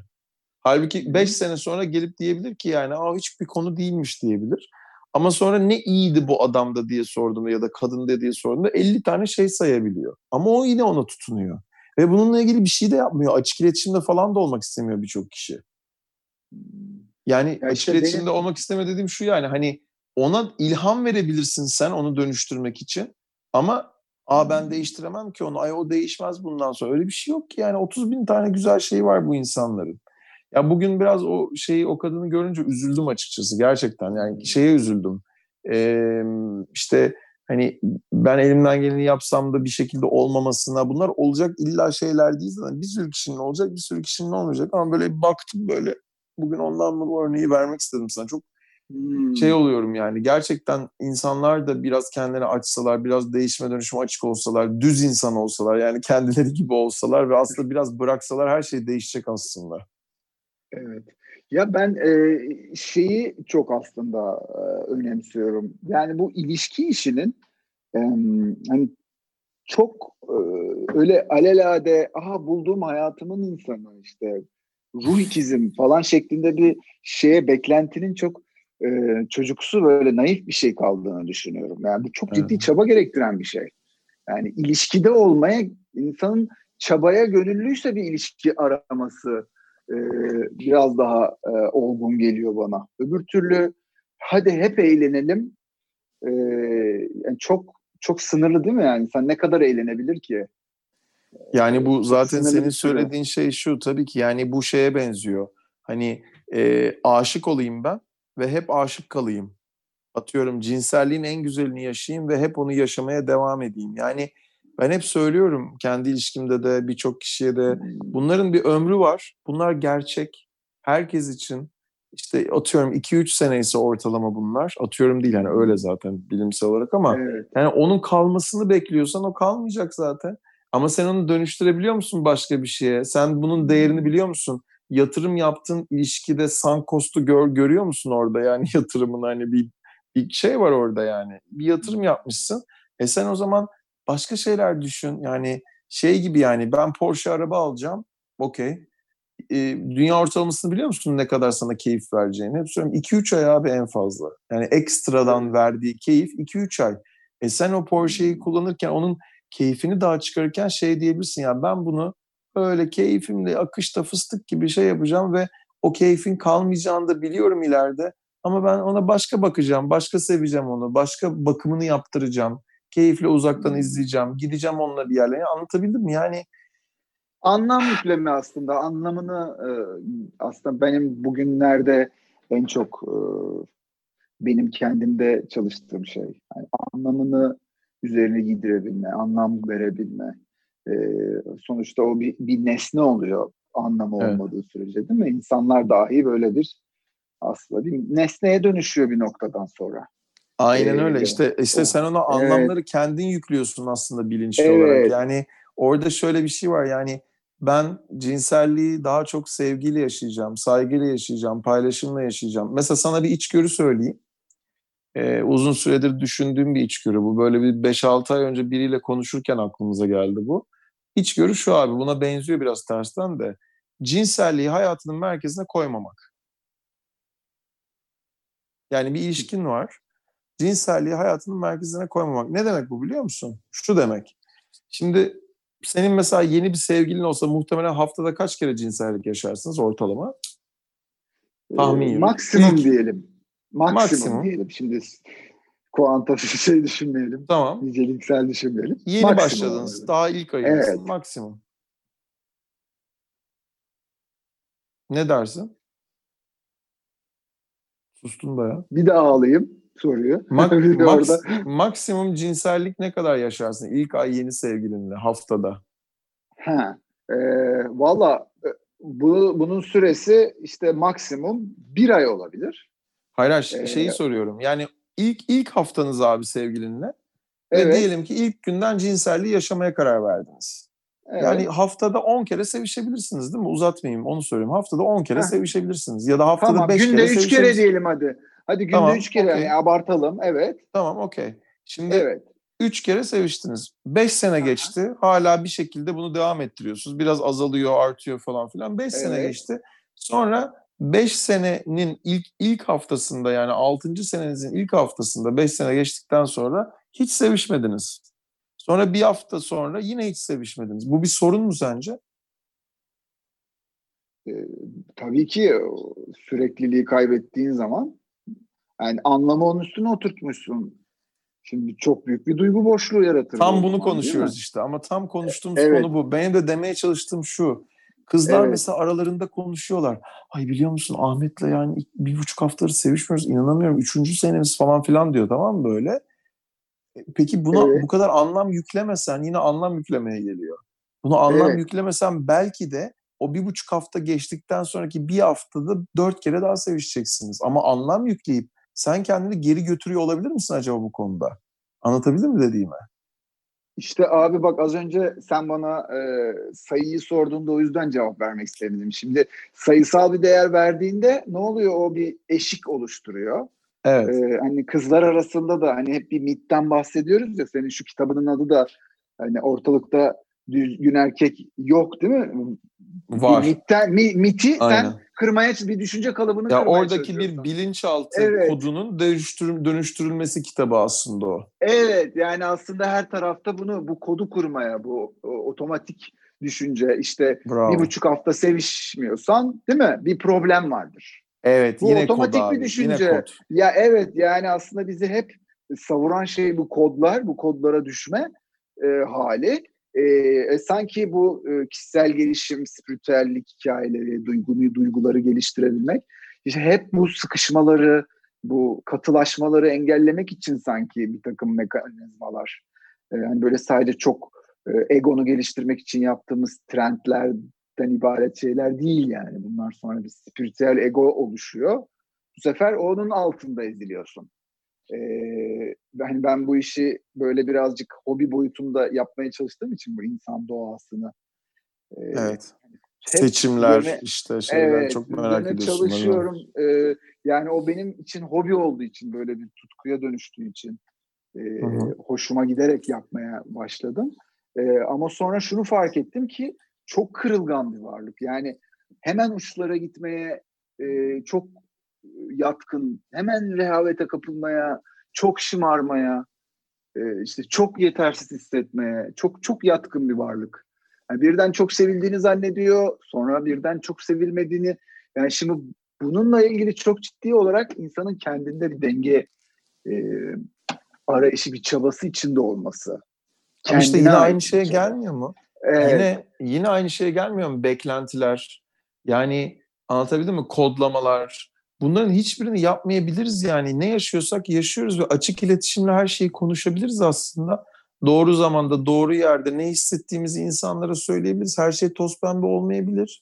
Halbuki 5 sene sonra gelip diyebilir ki yani Aa, hiçbir konu değilmiş diyebilir. Ama sonra ne iyiydi bu adamda diye sordum ya da kadın diye sorduğumda 50 tane şey sayabiliyor. Ama o yine ona tutunuyor. Ve bununla ilgili bir şey de yapmıyor. Açık iletişimde falan da olmak istemiyor birçok kişi. Yani ya açık işte iletişimde benim... olmak isteme dediğim şu yani hani ona ilham verebilirsin sen onu dönüştürmek için. Ama Aa ben değiştiremem ki onu. Ay o değişmez bundan sonra. Öyle bir şey yok ki yani 30 bin tane güzel şey var bu insanların. Ya bugün biraz o şeyi o kadını görünce üzüldüm açıkçası gerçekten. Yani şeye üzüldüm. Ee, işte hani ben elimden geleni yapsam da bir şekilde olmamasına bunlar olacak illa şeyler değil zaten. Bir sürü kişinin olacak bir sürü kişinin olmayacak ama böyle baktım böyle bugün ondan mı bu örneği vermek istedim sana. Çok Hmm. Şey oluyorum yani gerçekten insanlar da biraz kendilerini açsalar, biraz değişime dönüşüme açık olsalar, düz insan olsalar yani kendileri gibi olsalar ve aslında biraz bıraksalar her şey değişecek aslında. Evet. Ya ben e, şeyi çok aslında e, önemsiyorum. Yani bu ilişki işinin e, hani çok e, öyle alelade aha bulduğum hayatımın insanı işte ruh ikizim falan şeklinde bir şeye beklentinin çok e, çocuksu böyle naif bir şey kaldığını düşünüyorum. Yani bu çok ciddi evet. çaba gerektiren bir şey. Yani ilişkide olmaya insanın çabaya gönüllüyse bir ilişki araması e, biraz daha e, olgun geliyor bana. Öbür türlü hadi hep eğlenelim. E, yani çok çok sınırlı değil mi yani? Sen ne kadar eğlenebilir ki? Yani bu zaten senin söylediğin şey şu tabii ki yani bu şeye benziyor. Hani e, aşık olayım ben ve hep aşık kalayım. Atıyorum cinselliğin en güzelini yaşayayım ve hep onu yaşamaya devam edeyim. Yani ben hep söylüyorum kendi ilişkimde de birçok kişiye de bunların bir ömrü var. Bunlar gerçek. Herkes için işte atıyorum 2-3 sene ise ortalama bunlar. Atıyorum değil yani öyle zaten bilimsel olarak ama evet. yani onun kalmasını bekliyorsan o kalmayacak zaten. Ama sen onu dönüştürebiliyor musun başka bir şeye? Sen bunun değerini biliyor musun? yatırım yaptığın ilişkide sunk cost'u gör, görüyor musun orada yani yatırımın hani bir, bir şey var orada yani. Bir yatırım yapmışsın. E sen o zaman başka şeyler düşün. Yani şey gibi yani ben Porsche araba alacağım. Okey. E, dünya ortalamasını biliyor musun ne kadar sana keyif vereceğini? Hep söylüyorum 2-3 ay abi en fazla. Yani ekstradan verdiği keyif 2-3 ay. E sen o Porsche'yi kullanırken onun keyfini daha çıkarırken şey diyebilirsin ya ben bunu öyle keyfimle akışta fıstık gibi şey yapacağım ve o keyfin kalmayacağını da biliyorum ileride. Ama ben ona başka bakacağım, başka seveceğim onu, başka bakımını yaptıracağım. Keyifle uzaktan izleyeceğim, gideceğim onunla bir yerlere. Anlatabildim mi? Yani anlam yükleme aslında anlamını e, aslında benim bugünlerde en çok e, benim kendimde çalıştığım şey. Yani anlamını üzerine giydirebilme, anlam verebilme e, sonuçta o bir, bir nesne oluyor anlamı evet. olmadığı sürece değil mi? İnsanlar dahi böyle bir aslında bir nesneye dönüşüyor bir noktadan sonra. Aynen ee, öyle. İşte işte sen ona anlamları evet. kendin yüklüyorsun aslında bilinçli evet. olarak. Yani orada şöyle bir şey var. Yani ben cinselliği daha çok sevgiyle yaşayacağım, saygıyla yaşayacağım, paylaşımla yaşayacağım. Mesela sana bir içgörü söyleyeyim. Ee, uzun süredir düşündüğüm bir içgörü bu. Böyle bir 5-6 ay önce biriyle konuşurken aklımıza geldi bu. İçgörü şu abi buna benziyor biraz tersten de. Cinselliği hayatının merkezine koymamak. Yani bir ilişkin var. Cinselliği hayatının merkezine koymamak. Ne demek bu biliyor musun? Şu demek. Şimdi senin mesela yeni bir sevgilin olsa muhtemelen haftada kaç kere cinsellik yaşarsınız ortalama? Tahmin ee, Maksimum İlk, diyelim. Maksimum, maksimum diyelim. Şimdi kuantatif şey düşünmeyelim. Tamam. Niceliksel düşünmeyelim. Yeni Maksimum başladınız. olabilir. Daha ilk ayınız. Evet. Maksimum. Ne dersin? Sustun bayağı. Bir daha alayım soruyu. Mak- maks- maksimum cinsellik ne kadar yaşarsın ilk ay yeni sevgilinle haftada? Ha. E, Valla e, bu, bunun süresi işte maksimum bir ay olabilir. Hayır, hayır Ee, şeyi soruyorum. Yani ilk ilk haftanız abi sevgilinle ve Evet. diyelim ki ilk günden cinselliği yaşamaya karar verdiniz. evet. Yani haftada 10 kere sevişebilirsiniz değil mi? Uzatmayayım onu söyleyeyim. Haftada 10 kere Heh. sevişebilirsiniz. Ya da haftada tamam 5 günde kere üç kere sevişebilirsiniz. diyelim hadi. Hadi günde Tamam, üç kere okey. yani abartalım. Evet. Tamam okey. Şimdi Evet. 3 kere seviştiniz. 5 sene geçti. Hala bir şekilde bunu devam ettiriyorsunuz. Biraz azalıyor, artıyor falan filan. 5 sene Evet. geçti. Sonra 5 senenin ilk ilk haftasında yani 6. senenizin ilk haftasında 5 sene geçtikten sonra hiç sevişmediniz. Sonra bir hafta sonra yine hiç sevişmediniz. Bu bir sorun mu sence? Ee, tabii ki sürekliliği kaybettiğin zaman yani anlamı onun üstüne oturtmuşsun. Şimdi çok büyük bir duygu boşluğu yaratır. Tam bunu zaman, konuşuyoruz işte ama tam konuştuğumuz Evet. konu bu. Benim de demeye çalıştığım şu. Kızlar Evet. mesela aralarında konuşuyorlar. Ay biliyor musun Ahmet'le yani bir buçuk haftadır sevişmiyoruz inanamıyorum. Üçüncü senemiz falan filan diyor tamam mı böyle? E, Peki buna Evet. bu kadar anlam yüklemesen yine anlam yüklemeye geliyor. Bunu anlam Evet. yüklemesen belki de o bir buçuk hafta geçtikten sonraki bir haftada dört kere daha sevişeceksiniz. Ama anlam yükleyip sen kendini geri götürüyor olabilir misin acaba bu konuda? Anlatabildim mi dediğimi? İşte abi bak az önce sen bana e, sayıyı sorduğunda o yüzden cevap vermek istemedim. Şimdi sayısal bir değer verdiğinde ne oluyor? O bir eşik oluşturuyor. Evet. Ee, hani kızlar arasında da hani hep bir mitten bahsediyoruz ya senin şu kitabının adı da hani ortalıkta düzgün erkek yok değil mi? Var. Bir mitten, mi, miti Aynen. sen kırmaya bir düşünce kalıbını Ya kırmaya oradaki bir bilinçaltı Evet. kodunun dönüştür, dönüştürülmesi kitabı aslında o. Evet yani aslında her tarafta bunu bu kodu kurmaya bu o, otomatik düşünce işte Bravo. bir buçuk hafta sevişmiyorsan değil mi? Bir problem vardır. evet bu yine otomatik kod bir abi. düşünce. Kod. Ya evet yani aslında bizi hep savuran şey bu kodlar, bu kodlara düşme e, hali. E, e, sanki bu e, kişisel gelişim, spiritüellik hikayeleri, duygunu, duyguları geliştirebilmek, işte hep bu sıkışmaları, bu katılaşmaları engellemek için sanki bir takım mekanizmalar. E, hani böyle sadece çok e, egonu geliştirmek için yaptığımız trendlerden ibaret şeyler değil yani. Bunlar sonra bir spiritüel ego oluşuyor. Bu sefer onun altında eziliyorsun. Ee, ben, ben bu işi böyle birazcık hobi boyutunda yapmaya çalıştığım için bu insan doğasını e, Evet. Seçimler üzerine- işte şeyler evet, çok merak ediyorsun. çalışıyorum. Ee, yani o benim için hobi olduğu için böyle bir tutkuya dönüştüğü için e, hoşuma giderek yapmaya başladım. E, ama sonra şunu fark ettim ki çok kırılgan bir varlık. Yani hemen uçlara gitmeye e, çok yatkın, hemen rehavete kapılmaya, çok şımarmaya, e, işte çok yetersiz hissetmeye, çok çok yatkın bir varlık. Yani birden çok sevildiğini zannediyor, sonra birden çok sevilmediğini. Yani şimdi bununla ilgili çok ciddi olarak insanın kendinde bir denge e, arayışı, bir çabası içinde olması. Ama işte yine aynı şeye çaba. gelmiyor mu? Evet. Yine yine aynı şeye gelmiyor mu? Beklentiler. Yani anlatabildim mi? Kodlamalar. Bunların hiçbirini yapmayabiliriz yani. Ne yaşıyorsak yaşıyoruz ve açık iletişimle her şeyi konuşabiliriz aslında. Doğru zamanda, doğru yerde ne hissettiğimizi insanlara söyleyebiliriz. Her şey toz pembe olmayabilir.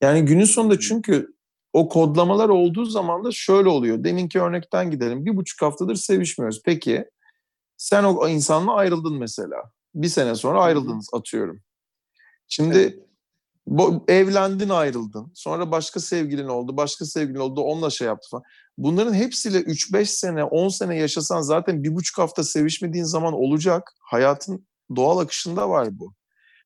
Yani günün sonunda çünkü o kodlamalar olduğu zaman da şöyle oluyor. Deminki örnekten gidelim. Bir buçuk haftadır sevişmiyoruz. Peki sen o insanla ayrıldın mesela. Bir sene sonra ayrıldınız atıyorum. Şimdi Evet. Bu, evlendin ayrıldın. Sonra başka sevgilin oldu. Başka sevgilin oldu. Onunla şey yaptı falan. Bunların hepsiyle 3-5 sene, 10 sene yaşasan zaten bir buçuk hafta sevişmediğin zaman olacak. Hayatın doğal akışında var bu.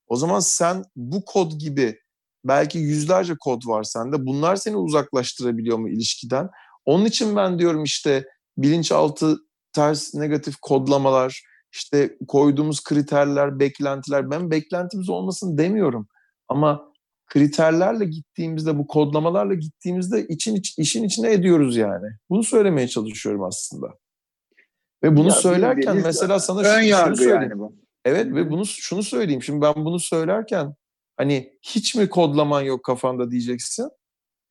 O zaman sen bu kod gibi belki yüzlerce kod var sende. Bunlar seni uzaklaştırabiliyor mu ilişkiden? Onun için ben diyorum işte bilinçaltı ters negatif kodlamalar, işte koyduğumuz kriterler, beklentiler. Ben beklentimiz olmasın demiyorum. Ama kriterlerle gittiğimizde, bu kodlamalarla gittiğimizde için iç- işin içine ediyoruz yani. Bunu söylemeye çalışıyorum aslında. Ve bunu Ya söylerken mesela sana Ön şunu yargı söyleyeyim. yani bu. Evet ve bunu şunu söyleyeyim. Şimdi ben bunu söylerken hani hiç mi kodlaman yok kafanda diyeceksin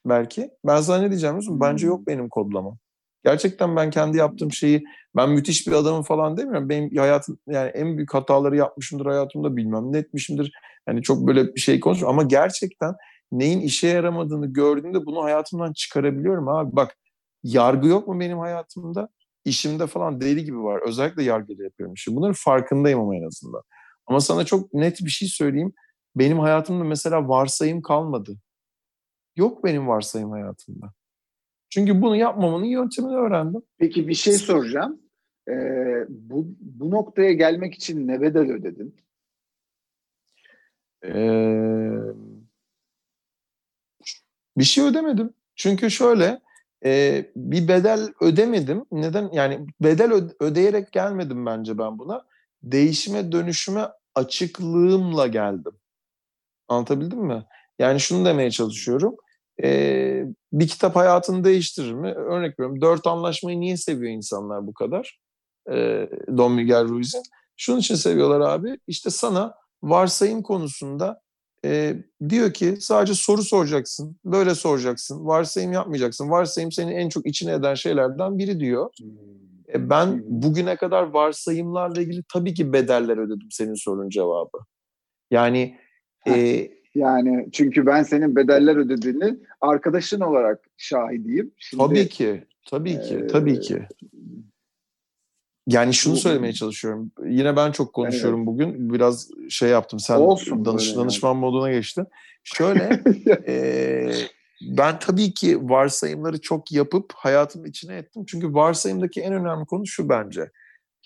belki. Ben sana ne diyeceğim musun? Bence Hmm. yok benim kodlamam. Gerçekten ben kendi yaptığım şeyi ben müthiş bir adamım falan demiyorum. Benim hayatım yani en büyük hataları yapmışımdır hayatımda bilmem ne etmişimdir. Yani çok böyle bir şey konuşuyorum ama gerçekten neyin işe yaramadığını gördüğümde bunu hayatımdan çıkarabiliyorum abi. Bak yargı yok mu benim hayatımda? İşimde falan deli gibi var. Özellikle yargıyla yapıyorum işi. Bunların farkındayım ama en azından. Ama sana çok net bir şey söyleyeyim. Benim hayatımda mesela varsayım kalmadı. Yok benim varsayım hayatımda. Çünkü bunu yapmamanın yöntemini öğrendim. Peki bir şey soracağım. Ee, bu, bu noktaya gelmek için ne bedel ödedin? Ee, bir şey ödemedim. Çünkü şöyle e, bir bedel ödemedim. Neden? Yani bedel ödeyerek gelmedim bence ben buna. Değişime dönüşüme açıklığımla geldim. Anlatabildim mi? Yani şunu demeye çalışıyorum. Ee, bir kitap hayatını değiştirir mi? Örnek veriyorum. Dört anlaşmayı niye seviyor insanlar bu kadar? Ee, Don Miguel Ruiz'in. Şunun için seviyorlar abi. İşte sana varsayım konusunda e, diyor ki sadece soru soracaksın. Böyle soracaksın. Varsayım yapmayacaksın. Varsayım seni en çok içine eden şeylerden biri diyor. E, ben Hmm. bugüne kadar varsayımlarla ilgili tabii ki bedeller ödedim senin sorunun cevabı. Yani e, Yani çünkü ben senin bedeller ödediğini arkadaşın olarak şahidiyim. Şimdi, Tabii ki, tabii ki, Ee, tabii ki. Yani şunu söylemeye çalışıyorum. Yine ben çok konuşuyorum bugün. Biraz şey yaptım. Sen Olsun danış, danışman moduna geçtin. Şöyle, eee, ben tabii ki varsayımları çok yapıp hayatımın içine ettim. Çünkü varsayımdaki en önemli konu şu bence.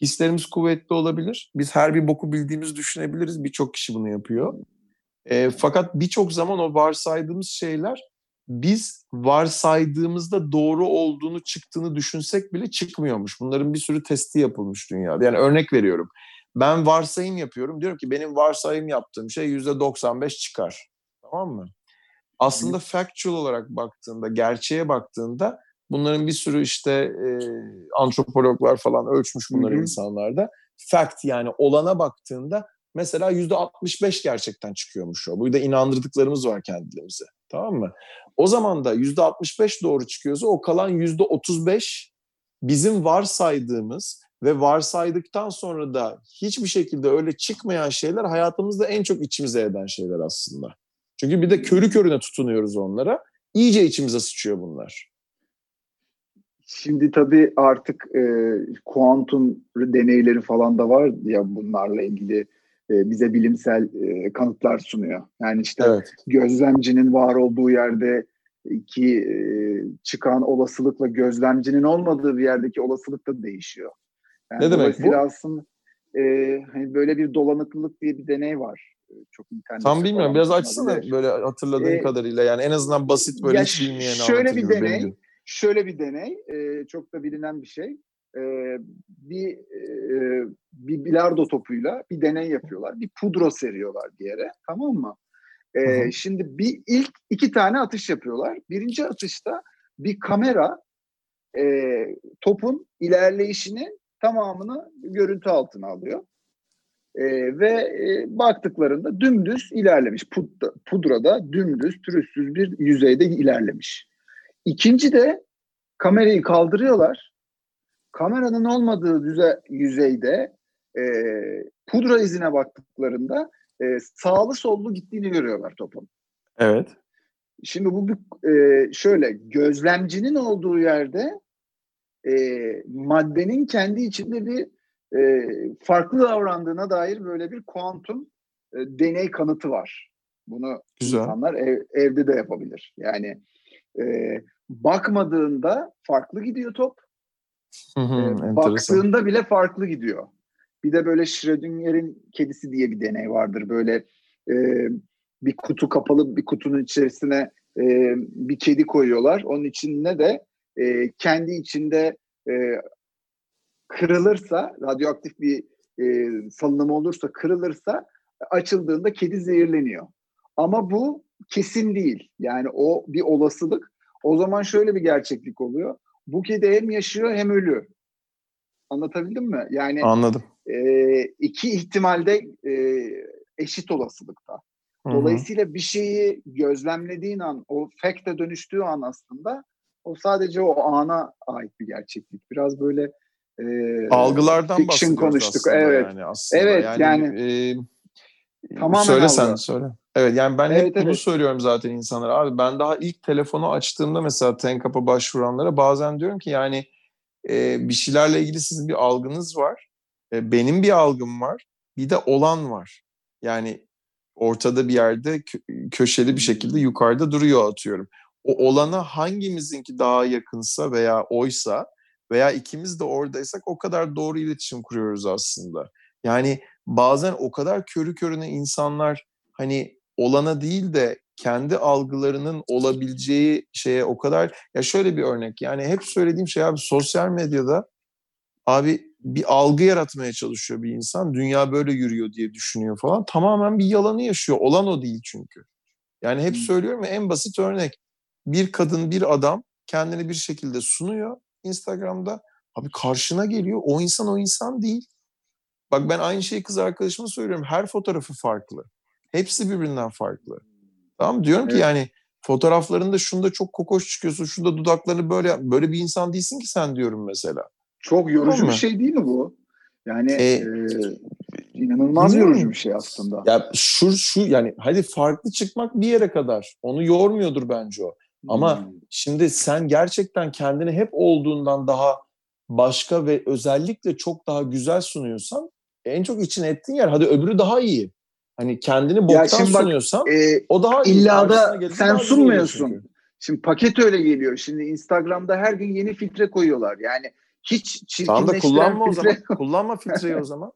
Hislerimiz kuvvetli olabilir. Biz her bir boku bildiğimizi düşünebiliriz. Birçok kişi bunu yapıyor. E, fakat birçok zaman o varsaydığımız şeyler biz varsaydığımızda doğru olduğunu çıktığını düşünsek bile çıkmıyormuş. Bunların bir sürü testi yapılmış dünyada. Yani örnek veriyorum. Ben varsayım yapıyorum. Diyorum ki benim varsayım yaptığım şey %95 çıkar. Tamam mı? Aslında factual olarak baktığında, gerçeğe baktığında bunların bir sürü işte e, antropologlar falan ölçmüş bunları insanlarda. Fact yani olana baktığında mesela yüzde 65 gerçekten çıkıyormuş o. Bu da inandırdıklarımız var kendilerimize. Tamam mı? O zaman da yüzde 65 doğru çıkıyorsa o kalan yüzde 35 bizim varsaydığımız ve varsaydıktan sonra da hiçbir şekilde öyle çıkmayan şeyler hayatımızda en çok içimize eden şeyler aslında. Çünkü bir de körü körüne tutunuyoruz onlara. İyice içimize sıçıyor bunlar. Şimdi tabii artık e, kuantum deneyleri falan da var ya bunlarla ilgili e, bize bilimsel e, kanıtlar sunuyor. Yani işte Evet. gözlemcinin var olduğu yerde ki e, çıkan olasılıkla gözlemcinin olmadığı bir yerdeki olasılık da değişiyor. Yani Ne demek bu? aslında e, hani böyle bir dolanıklılık diye bir deney var. Çok Tam bilmiyorum. Biraz açsana böyle hatırladığın Ee, kadarıyla. Yani en azından basit böyle hiç bilmeyene şöyle bir deney, şöyle bir deney, e, çok da bilinen bir şey. E, bir e, bir bilardo topuyla bir deney yapıyorlar. Bir pudra seriyorlar bir yere, tamam mı? E, Hı hı. Şimdi bir ilk iki tane atış yapıyorlar. Birinci atışta bir kamera e, topun ilerleyişini tamamını görüntü altına alıyor. E, ve e, baktıklarında dümdüz ilerlemiş. Pudra, pudrada dümdüz, pürüzsüz bir yüzeyde ilerlemiş. İkinci de kamerayı kaldırıyorlar. Kameranın olmadığı düze, yüzeyde e, pudra izine baktıklarında e, sağlı sollu gittiğini görüyorlar topun. Evet. Şimdi bu bir, e, şöyle gözlemcinin olduğu yerde e, maddenin kendi içinde bir e, farklı davrandığına dair böyle bir kuantum e, deney kanıtı var. Bunu Güzel. insanlar ev- evde de yapabilir. Yani e, bakmadığında farklı gidiyor top, Hı hı, e, enteresan. baktığında bile farklı gidiyor. Bir de böyle Schrödinger'in kedisi diye bir deney vardır. Böyle e, bir kutu kapalı bir kutunun içerisine e, bir kedi koyuyorlar. Onun içine de e, kendi içinde e, kırılırsa, radyoaktif bir e, salınım olursa, kırılırsa açıldığında kedi zehirleniyor. Ama bu kesin değil. Yani o bir olasılık. O zaman şöyle bir gerçeklik oluyor. Bu kedi hem yaşıyor hem ölü. Anlatabildim mi? Yani Anladım. e, iki ihtimalde e, eşit olasılıkta. Dolayısıyla bir şeyi gözlemlediğin an, o fact'e dönüştüğü an aslında o sadece o ana ait bir gerçeklik. Biraz böyle e, algılardan fiction konuştuk. Evet. yani aslında. Evet, yani, yani e, tamamen söyle sen söyle. Evet yani ben Evet, hep bunu evet. söylüyorum zaten insanlara. Abi ben daha ilk telefonu açtığımda mesela Tenkap'a başvuranlara bazen diyorum ki yani e, bir şeylerle ilgili sizin bir algınız var. E, benim bir algım var. Bir de olan var. Yani ortada bir yerde kö- köşeli bir şekilde yukarıda duruyor atıyorum. O olana hangimizinki daha yakınsa veya oysa veya ikimiz de oradaysak o kadar doğru iletişim kuruyoruz aslında. Yani bazen o kadar körü körüne insanlar hani olana değil de kendi algılarının olabileceği şeye o kadar ya şöyle bir örnek yani hep söylediğim şey abi sosyal medyada abi bir algı yaratmaya çalışıyor bir insan dünya böyle yürüyor diye düşünüyor falan tamamen bir yalanı yaşıyor olan o değil çünkü. Yani hep söylüyorum ya en basit örnek bir kadın bir adam kendini bir şekilde sunuyor Instagram'da abi karşına geliyor o insan o insan değil. Bak ben aynı şeyi kız arkadaşıma söylüyorum her fotoğrafı farklı hepsi birbirinden farklı Tamam? Diyorum ki Evet. yani fotoğraflarında şunda çok kokoş çıkıyorsun, şunda dudaklarını böyle böyle bir insan değilsin ki sen diyorum mesela. Çok yorucu Tamam bir şey değil mi bu? Yani E, e, inanılmaz bilmiyorum. yorucu bir şey aslında. Ya şu şu yani hadi farklı çıkmak bir yere kadar. Onu yormuyordur bence o. ama- Hmm. Şimdi sen gerçekten kendini hep olduğundan daha başka ve özellikle çok daha güzel sunuyorsan en çok için ettiğin yer hadi öbürü daha iyi. Hani kendini boktan bak, sunuyorsan E, o daha illa da sen sunmuyorsun. Şimdi paket öyle geliyor. Şimdi Instagram'da her gün yeni filtre koyuyorlar. Yani hiç Tamam da çirkinleştiren kullanma o filtre. zaman. kullanma filtreyi o zaman.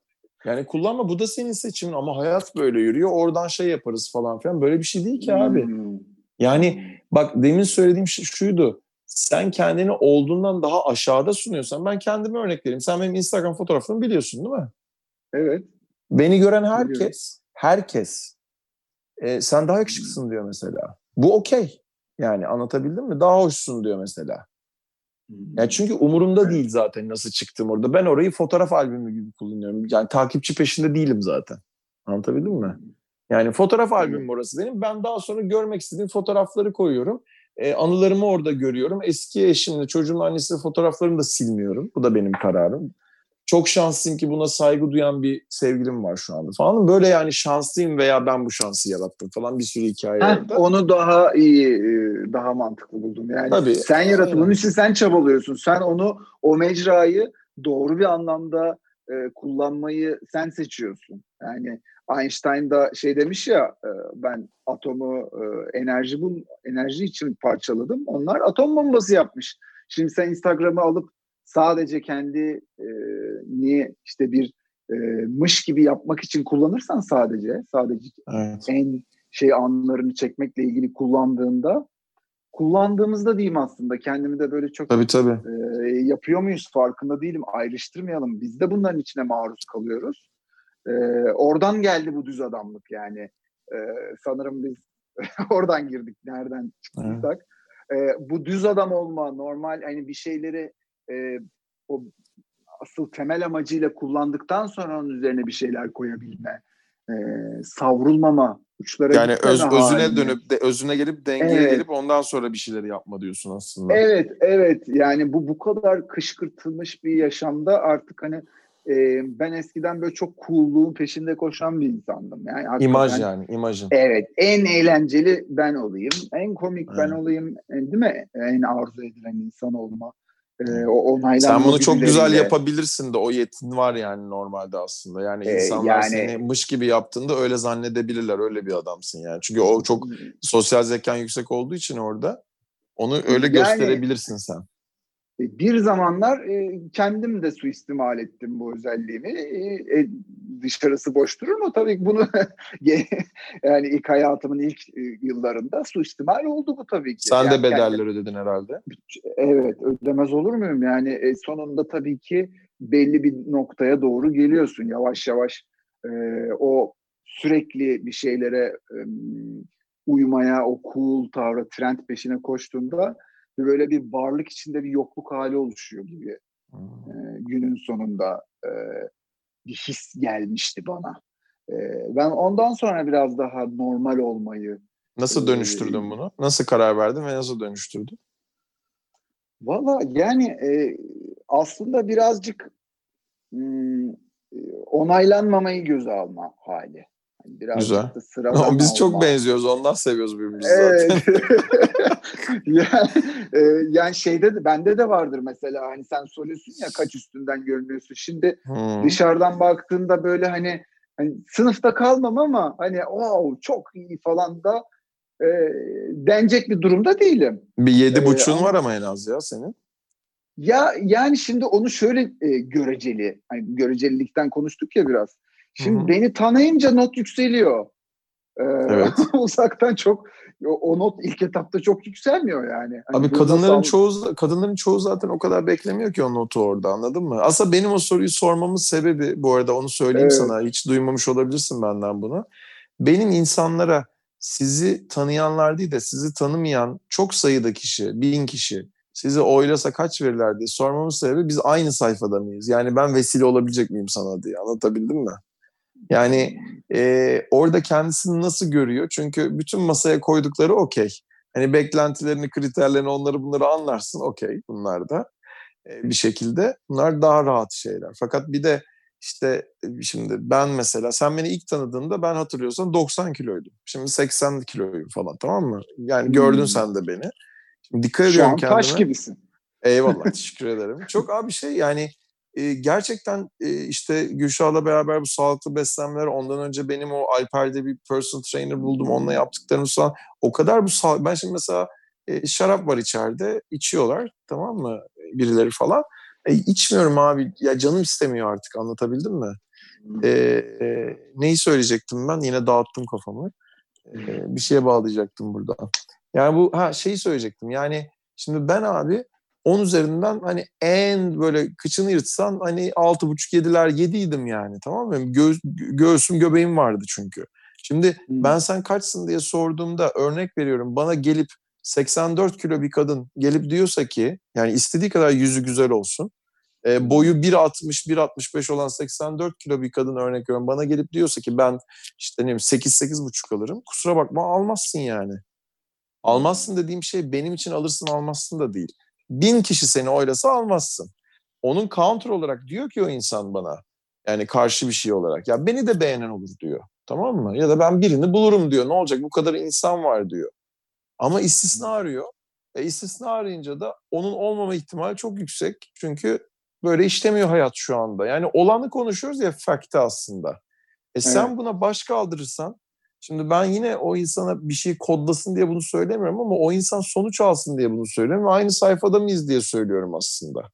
Yani kullanma bu da senin seçimin ama hayat böyle yürüyor. Oradan şey yaparız falan filan. Böyle bir şey değil ki abi. Hmm. Yani bak demin söylediğim şey şuydu. Sen kendini olduğundan daha aşağıda sunuyorsan ben kendime örnek vereyim. Sen benim Instagram fotoğrafımı biliyorsun değil mi? Evet. Beni gören Biliyorum. Herkes, e, sen daha yakışıklısın diyor mesela. Bu okey. Yani anlatabildim mi? Daha hoşsun diyor mesela. Yani çünkü umurumda değil zaten nasıl çıktım orada. Ben orayı fotoğraf albümü gibi kullanıyorum. Yani takipçi peşinde değilim zaten. Anlatabildim mi? Yani fotoğraf albümüm orası benim. Ben daha sonra görmek istediğim fotoğrafları koyuyorum. Ee, anılarımı orada görüyorum. Eski eşimle, çocuğumun annesiyle fotoğraflarımı da silmiyorum. Bu da benim kararım. Çok şanslıyım ki buna saygı duyan bir sevgilim var şu anda falan. Böyle yani şanslıyım veya ben bu şansı yarattım falan bir sürü hikaye Heh, onu daha iyi, e, daha mantıklı buldum. Yani Tabii, sen yaratın. Bunun için sen çabalıyorsun. Sen onu, o mecrayı doğru bir anlamda e, kullanmayı sen seçiyorsun. Yani Einstein da şey demiş ya, e, ben atomu e, enerji bu enerji için parçaladım. Onlar atom bombası yapmış. Şimdi sen Instagram'ı alıp sadece kendi niye işte bir e, mış gibi yapmak için kullanırsan sadece sadece Evet. en şey anlarını çekmekle ilgili kullandığında kullandığımızda diyeyim aslında kendimi de böyle çok Tabii tabii. e, yapıyor muyuz farkında değilim ayrıştırmayalım. Biz de bunların içine maruz kalıyoruz. E, oradan geldi bu düz adamlık yani. E, sanırım biz oradan girdik nereden çıktıysak E, bu düz adam olma normal hani bir şeyleri e, o asıl temel amacıyla kullandıktan sonra onun üzerine bir şeyler koyabilme e, savrulmama uçlara Yani öz, özüne halini. dönüp de özüne gelip dengeye Evet. gelip ondan sonra bir şeyleri yapma diyorsun aslında. Evet, evet. Yani bu bu kadar kışkırtılmış bir yaşamda artık hani e, ben eskiden böyle çok coolluğun peşinde koşan bir insandım. Yani İmaj yani, imajın. Evet, en eğlenceli ben olayım, en komik ben Evet. olayım, e, değil mi? En arzu edilen insan olma, e, onaylanma Sen bunu çok güzel yapabilirsin de o yetin var yani normalde aslında. Yani Ee, insanlar yani- seni mış gibi yaptığında öyle zannedebilirler. Öyle bir adamsın yani. Çünkü o çok sosyal zekan yüksek olduğu için orada onu öyle Yani- gösterebilirsin sen. E, Bir zamanlar e, kendim de suistimal ettim bu özelliğimi. E, e, dışarısı boş durur mu? Tabii ki bunu yani ilk hayatımın ilk e, yıllarında suistimal oldu bu tabii ki. Sen Yani de kendim- bedeller ödedin herhalde. Evet ödemez olur muyum? Yani e, sonunda tabii ki belli bir noktaya doğru geliyorsun yavaş yavaş. E, o sürekli bir şeylere e, uymaya, o cool tavra, trend peşine koştuğunda böyle bir varlık içinde bir yokluk hali oluşuyor gibi e, günün sonunda e, bir his gelmişti bana. E, ben ondan sonra biraz daha normal olmayı Nasıl dönüştürdün bunu? Nasıl karar verdin ve nasıl dönüştürdün? Valla yani e, aslında birazcık hmm, onaylanmamayı göze alma hali. Birazcık Güzel. da sıradan Biz çok olma. benziyoruz ondan seviyoruz birbirimizi Evet. zaten. yani, e, yani şeyde de bende de vardır mesela hani sen soruyorsun ya kaç üstünden görünüyorsun. Şimdi Hmm. dışarıdan baktığında böyle hani, hani sınıfta kalmam ama hani wow çok iyi falan da e, denecek bir durumda değilim. Bir yedi Ee, buçuğun ama- var ama en az ya senin. Ya yani şimdi onu şöyle e, göreceli, hani görecelilikten konuştuk ya biraz. Şimdi Hı hı. beni tanıyınca not yükseliyor. Ee, Evet. uzaktan çok o, not ilk etapta çok yükselmiyor yani. Hani Abi kadınların sağ- çoğu kadınların çoğu zaten o kadar beklemiyor ki o notu orada anladın mı? Aslında benim o soruyu sormamın sebebi bu arada onu söyleyeyim Evet. sana hiç duymamış olabilirsin benden bunu. Benim insanlara sizi tanıyanlar değil de sizi tanımayan çok sayıda kişi, bin kişi sizi oylasa kaç verirler diye sormamın sebebi biz aynı sayfada mıyız? Yani ben vesile olabilecek miyim sana diye anlatabildim mi? Yani e, orada kendisini nasıl görüyor? Çünkü bütün masaya koydukları okey. Hani beklentilerini, kriterlerini, onları bunları anlarsın okey bunlar da e, bir şekilde. Bunlar daha rahat şeyler. Fakat bir de işte şimdi ben mesela sen beni ilk tanıdığında ben hatırlıyorsan 90 kiloydum. Şimdi 80 kiloyum falan tamam mı? Yani gördün Hmm. sen de beni. Şimdi dikkat Şu ediyorum an kendime. taş gibisin. Eyvallah teşekkür ederim. Çok abi şey yani e, gerçekten e, işte Gülşah'la beraber bu sağlıklı beslenmeler ondan önce benim o Alper'de bir personal trainer buldum onunla yaptıklarımız falan. O kadar bu sağ ben şimdi mesela e, şarap var içeride içiyorlar tamam mı birileri falan. E, içmiyorum abi ya canım istemiyor artık anlatabildim mi? E, e, neyi söyleyecektim ben? Yine dağıttım kafamı. E, bir şeye bağlayacaktım burada. Yani bu ha şeyi söyleyecektim. Yani şimdi ben abi 10 üzerinden hani en böyle kıçını yırtsan hani 6,5-7'ler 7'ydim yani tamam mı? Göğüs, göğsüm göbeğim vardı çünkü. Şimdi ben sen kaçsın diye sorduğumda örnek veriyorum bana gelip 84 kilo bir kadın gelip diyorsa ki yani istediği kadar yüzü güzel olsun. e, boyu 1.60 1.65 olan 84 kilo bir kadın örnek veriyorum bana gelip diyorsa ki ben işte ne bileyim 8 8,5 alırım. Kusura bakma almazsın yani. Almazsın dediğim şey benim için alırsın almazsın da değil. Bin kişi seni oylasa almazsın. Onun counter olarak diyor ki o insan bana yani karşı bir şey olarak ya beni de beğenen olur diyor. Tamam mı? Ya da ben birini bulurum diyor. Ne olacak bu kadar insan var diyor. Ama istisna arıyor. E istisna arayınca da onun olmama ihtimali çok yüksek. Çünkü böyle işlemiyor hayat şu anda. Yani olanı konuşuyoruz ya fakti aslında. E sen Evet. buna baş kaldırırsan Şimdi ben yine o insana bir şey kodlasın diye bunu söylemiyorum ama o insan sonuç alsın diye bunu söylüyorum. Ve aynı sayfada mıyız diye söylüyorum aslında.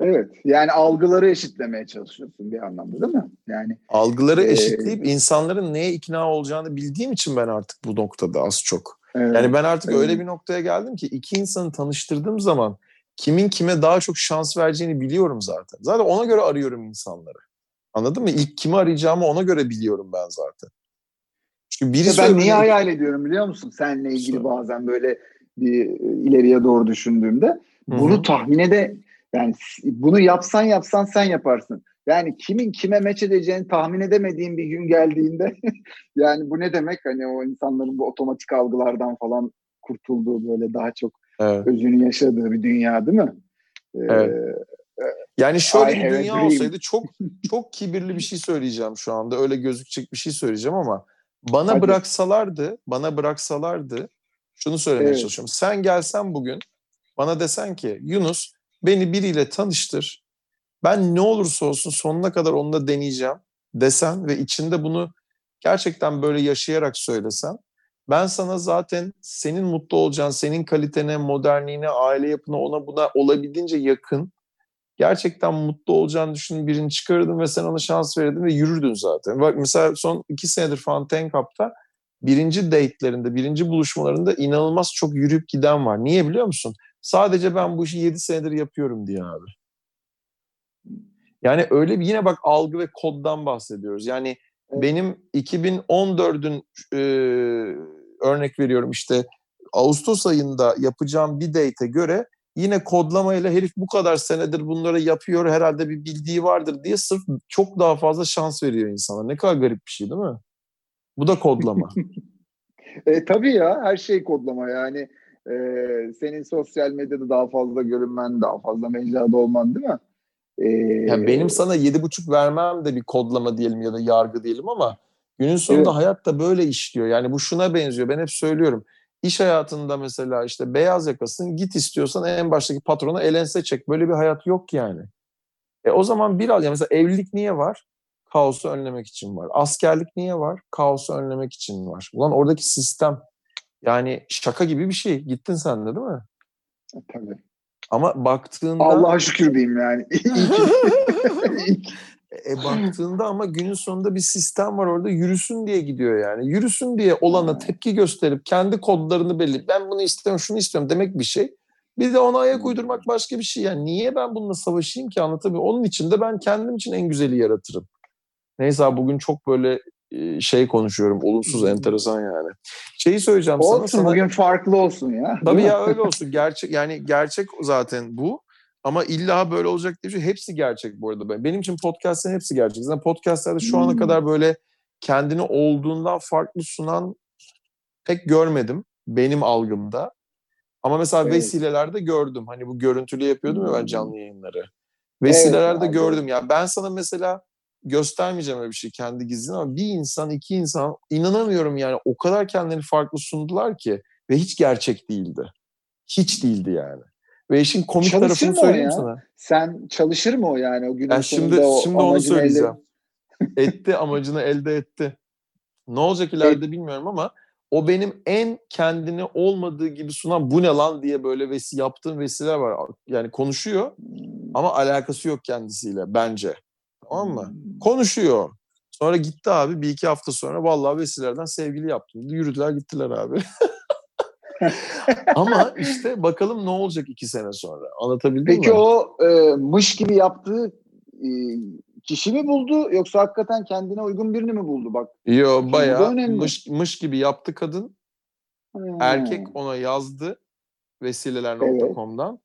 Evet. Yani algıları eşitlemeye çalışıyorsun bir anlamda değil mi? Yani Algıları Ee, eşitleyip insanların neye ikna olacağını bildiğim için ben artık bu noktada az çok. evet. Yani ben artık evet. öyle bir noktaya geldim ki iki insanı tanıştırdığım zaman kimin kime daha çok şans vereceğini biliyorum zaten. Zaten ona göre arıyorum insanları. Anladın mı? İlk kimi arayacağımı ona göre biliyorum ben zaten. Çünkü birisi İşte ben niye hayal ediyorum biliyor musun? Seninle ilgili Söyle. bazen böyle bir ileriye doğru düşündüğümde Hı bunu hı. tahmin ede yani bunu yapsan yapsan sen yaparsın. Yani kimin kime meç edeceğini tahmin edemediğin bir gün geldiğinde yani bu ne demek hani o insanların bu otomatik algılardan falan kurtulduğu böyle daha çok Evet. özünü yaşadığı bir dünya değil mi? Ee, Evet. Yani şöyle I bir dünya dream. olsaydı çok çok kibirli bir şey söyleyeceğim şu anda. Öyle gözükecek bir şey söyleyeceğim ama bana Hadi. bıraksalardı, bana bıraksalardı şunu söylemeye Evet. çalışıyorum. Sen gelsen bugün bana desen ki Yunus beni biriyle tanıştır. Ben ne olursa olsun sonuna kadar onunla deneyeceğim desen ve içinde bunu gerçekten böyle yaşayarak söylesen ben sana zaten senin mutlu olacağın, senin kalitene, modernliğine, aile yapına, ona buna olabildiğince yakın gerçekten mutlu olacağını düşündüğün birini çıkarırdın ve sen ona şans verirdin ve yürürdün zaten. Bak mesela son iki senedir falan Ten Cup'ta birinci date'lerinde, birinci buluşmalarında inanılmaz çok yürüyüp giden var. Niye biliyor musun? Sadece ben bu işi 7 senedir yapıyorum diye abi. Yani öyle bir yine bak algı ve koddan bahsediyoruz. Yani benim 2014'ün e, örnek veriyorum işte Ağustos ayında yapacağım bir date'e göre yine kodlamayla herif bu kadar senedir bunları yapıyor herhalde bir bildiği vardır diye sırf çok daha fazla şans veriyor insana. Ne kadar garip bir şey değil mi? Bu da kodlama. e, tabii ya her şey kodlama yani. E, senin sosyal medyada daha fazla görünmen, daha fazla mecrada olman değil mi? E, yani benim sana yedi buçuk vermem de bir kodlama diyelim ya da yargı diyelim ama günün sonunda evet. hayat da böyle işliyor. Yani bu şuna benziyor. Ben hep söylüyorum. İş hayatında mesela işte beyaz yakasın git istiyorsan en baştaki patrona elense çek. Böyle bir hayat yok yani. E o zaman bir al. Yani mesela evlilik niye var? Kaosu önlemek için var. Askerlik niye var? Kaosu önlemek için var. Ulan oradaki sistem yani şaka gibi bir şey. Gittin sen de değil mi? E, tabii. Ama baktığında... Allah'a şükür diyeyim yani. e, baktığında ama günün sonunda bir sistem var orada yürüsün diye gidiyor yani. Yürüsün diye olana tepki gösterip kendi kodlarını belli. Ben bunu istiyorum, şunu istiyorum demek bir şey. Bir de ona ayak uydurmak başka bir şey. Yani niye ben bununla savaşayım ki anlatabiliyor Onun için de ben kendim için en güzeli yaratırım. Neyse abi bugün çok böyle şey konuşuyorum. Olumsuz, enteresan yani. Şeyi söyleyeceğim olsun, sana. Olsun bugün farklı olsun ya. Tabii ya öyle olsun. Gerçek yani gerçek zaten bu. Ama illa böyle olacak diye bir şey. Hepsi gerçek bu arada. Benim için podcastlerin hepsi gerçek. Zaten podcastlerde şu ana kadar böyle kendini olduğundan farklı sunan pek görmedim. Benim algımda. Ama mesela evet. vesilelerde gördüm. Hani bu görüntülü yapıyordum ya ben canlı yayınları. Vesilelerde evet, gördüm. Ya ben sana mesela göstermeyeceğim öyle bir şey kendi gizlini ama bir insan, iki insan inanamıyorum yani o kadar kendilerini farklı sundular ki ve hiç gerçek değildi. Hiç değildi yani. Ve işin komik çalışır tarafını söyleyeyim ya? sana. Sen çalışır mı o yani o günün yani şimdi, o Şimdi onu söyleyeceğim. Elde... etti amacını elde etti. Ne olacak ileride bilmiyorum ama o benim en kendini olmadığı gibi sunan bu ne lan diye böyle vesi yaptığım vesileler var. Yani konuşuyor ama alakası yok kendisiyle bence. Tamam mı? Hmm. Konuşuyor. Sonra gitti abi bir iki hafta sonra vallahi vesilerden sevgili yaptım. Yürüdüler gittiler abi. Ama işte bakalım ne olacak iki sene sonra. Anlatabildim Peki mi? Peki o e, mış gibi yaptığı e, kişi mi buldu yoksa hakikaten kendine uygun birini mi buldu bak? Yo bayağı mış, mış gibi yaptı kadın. Hmm. Erkek ona yazdı vesileler.com'dan.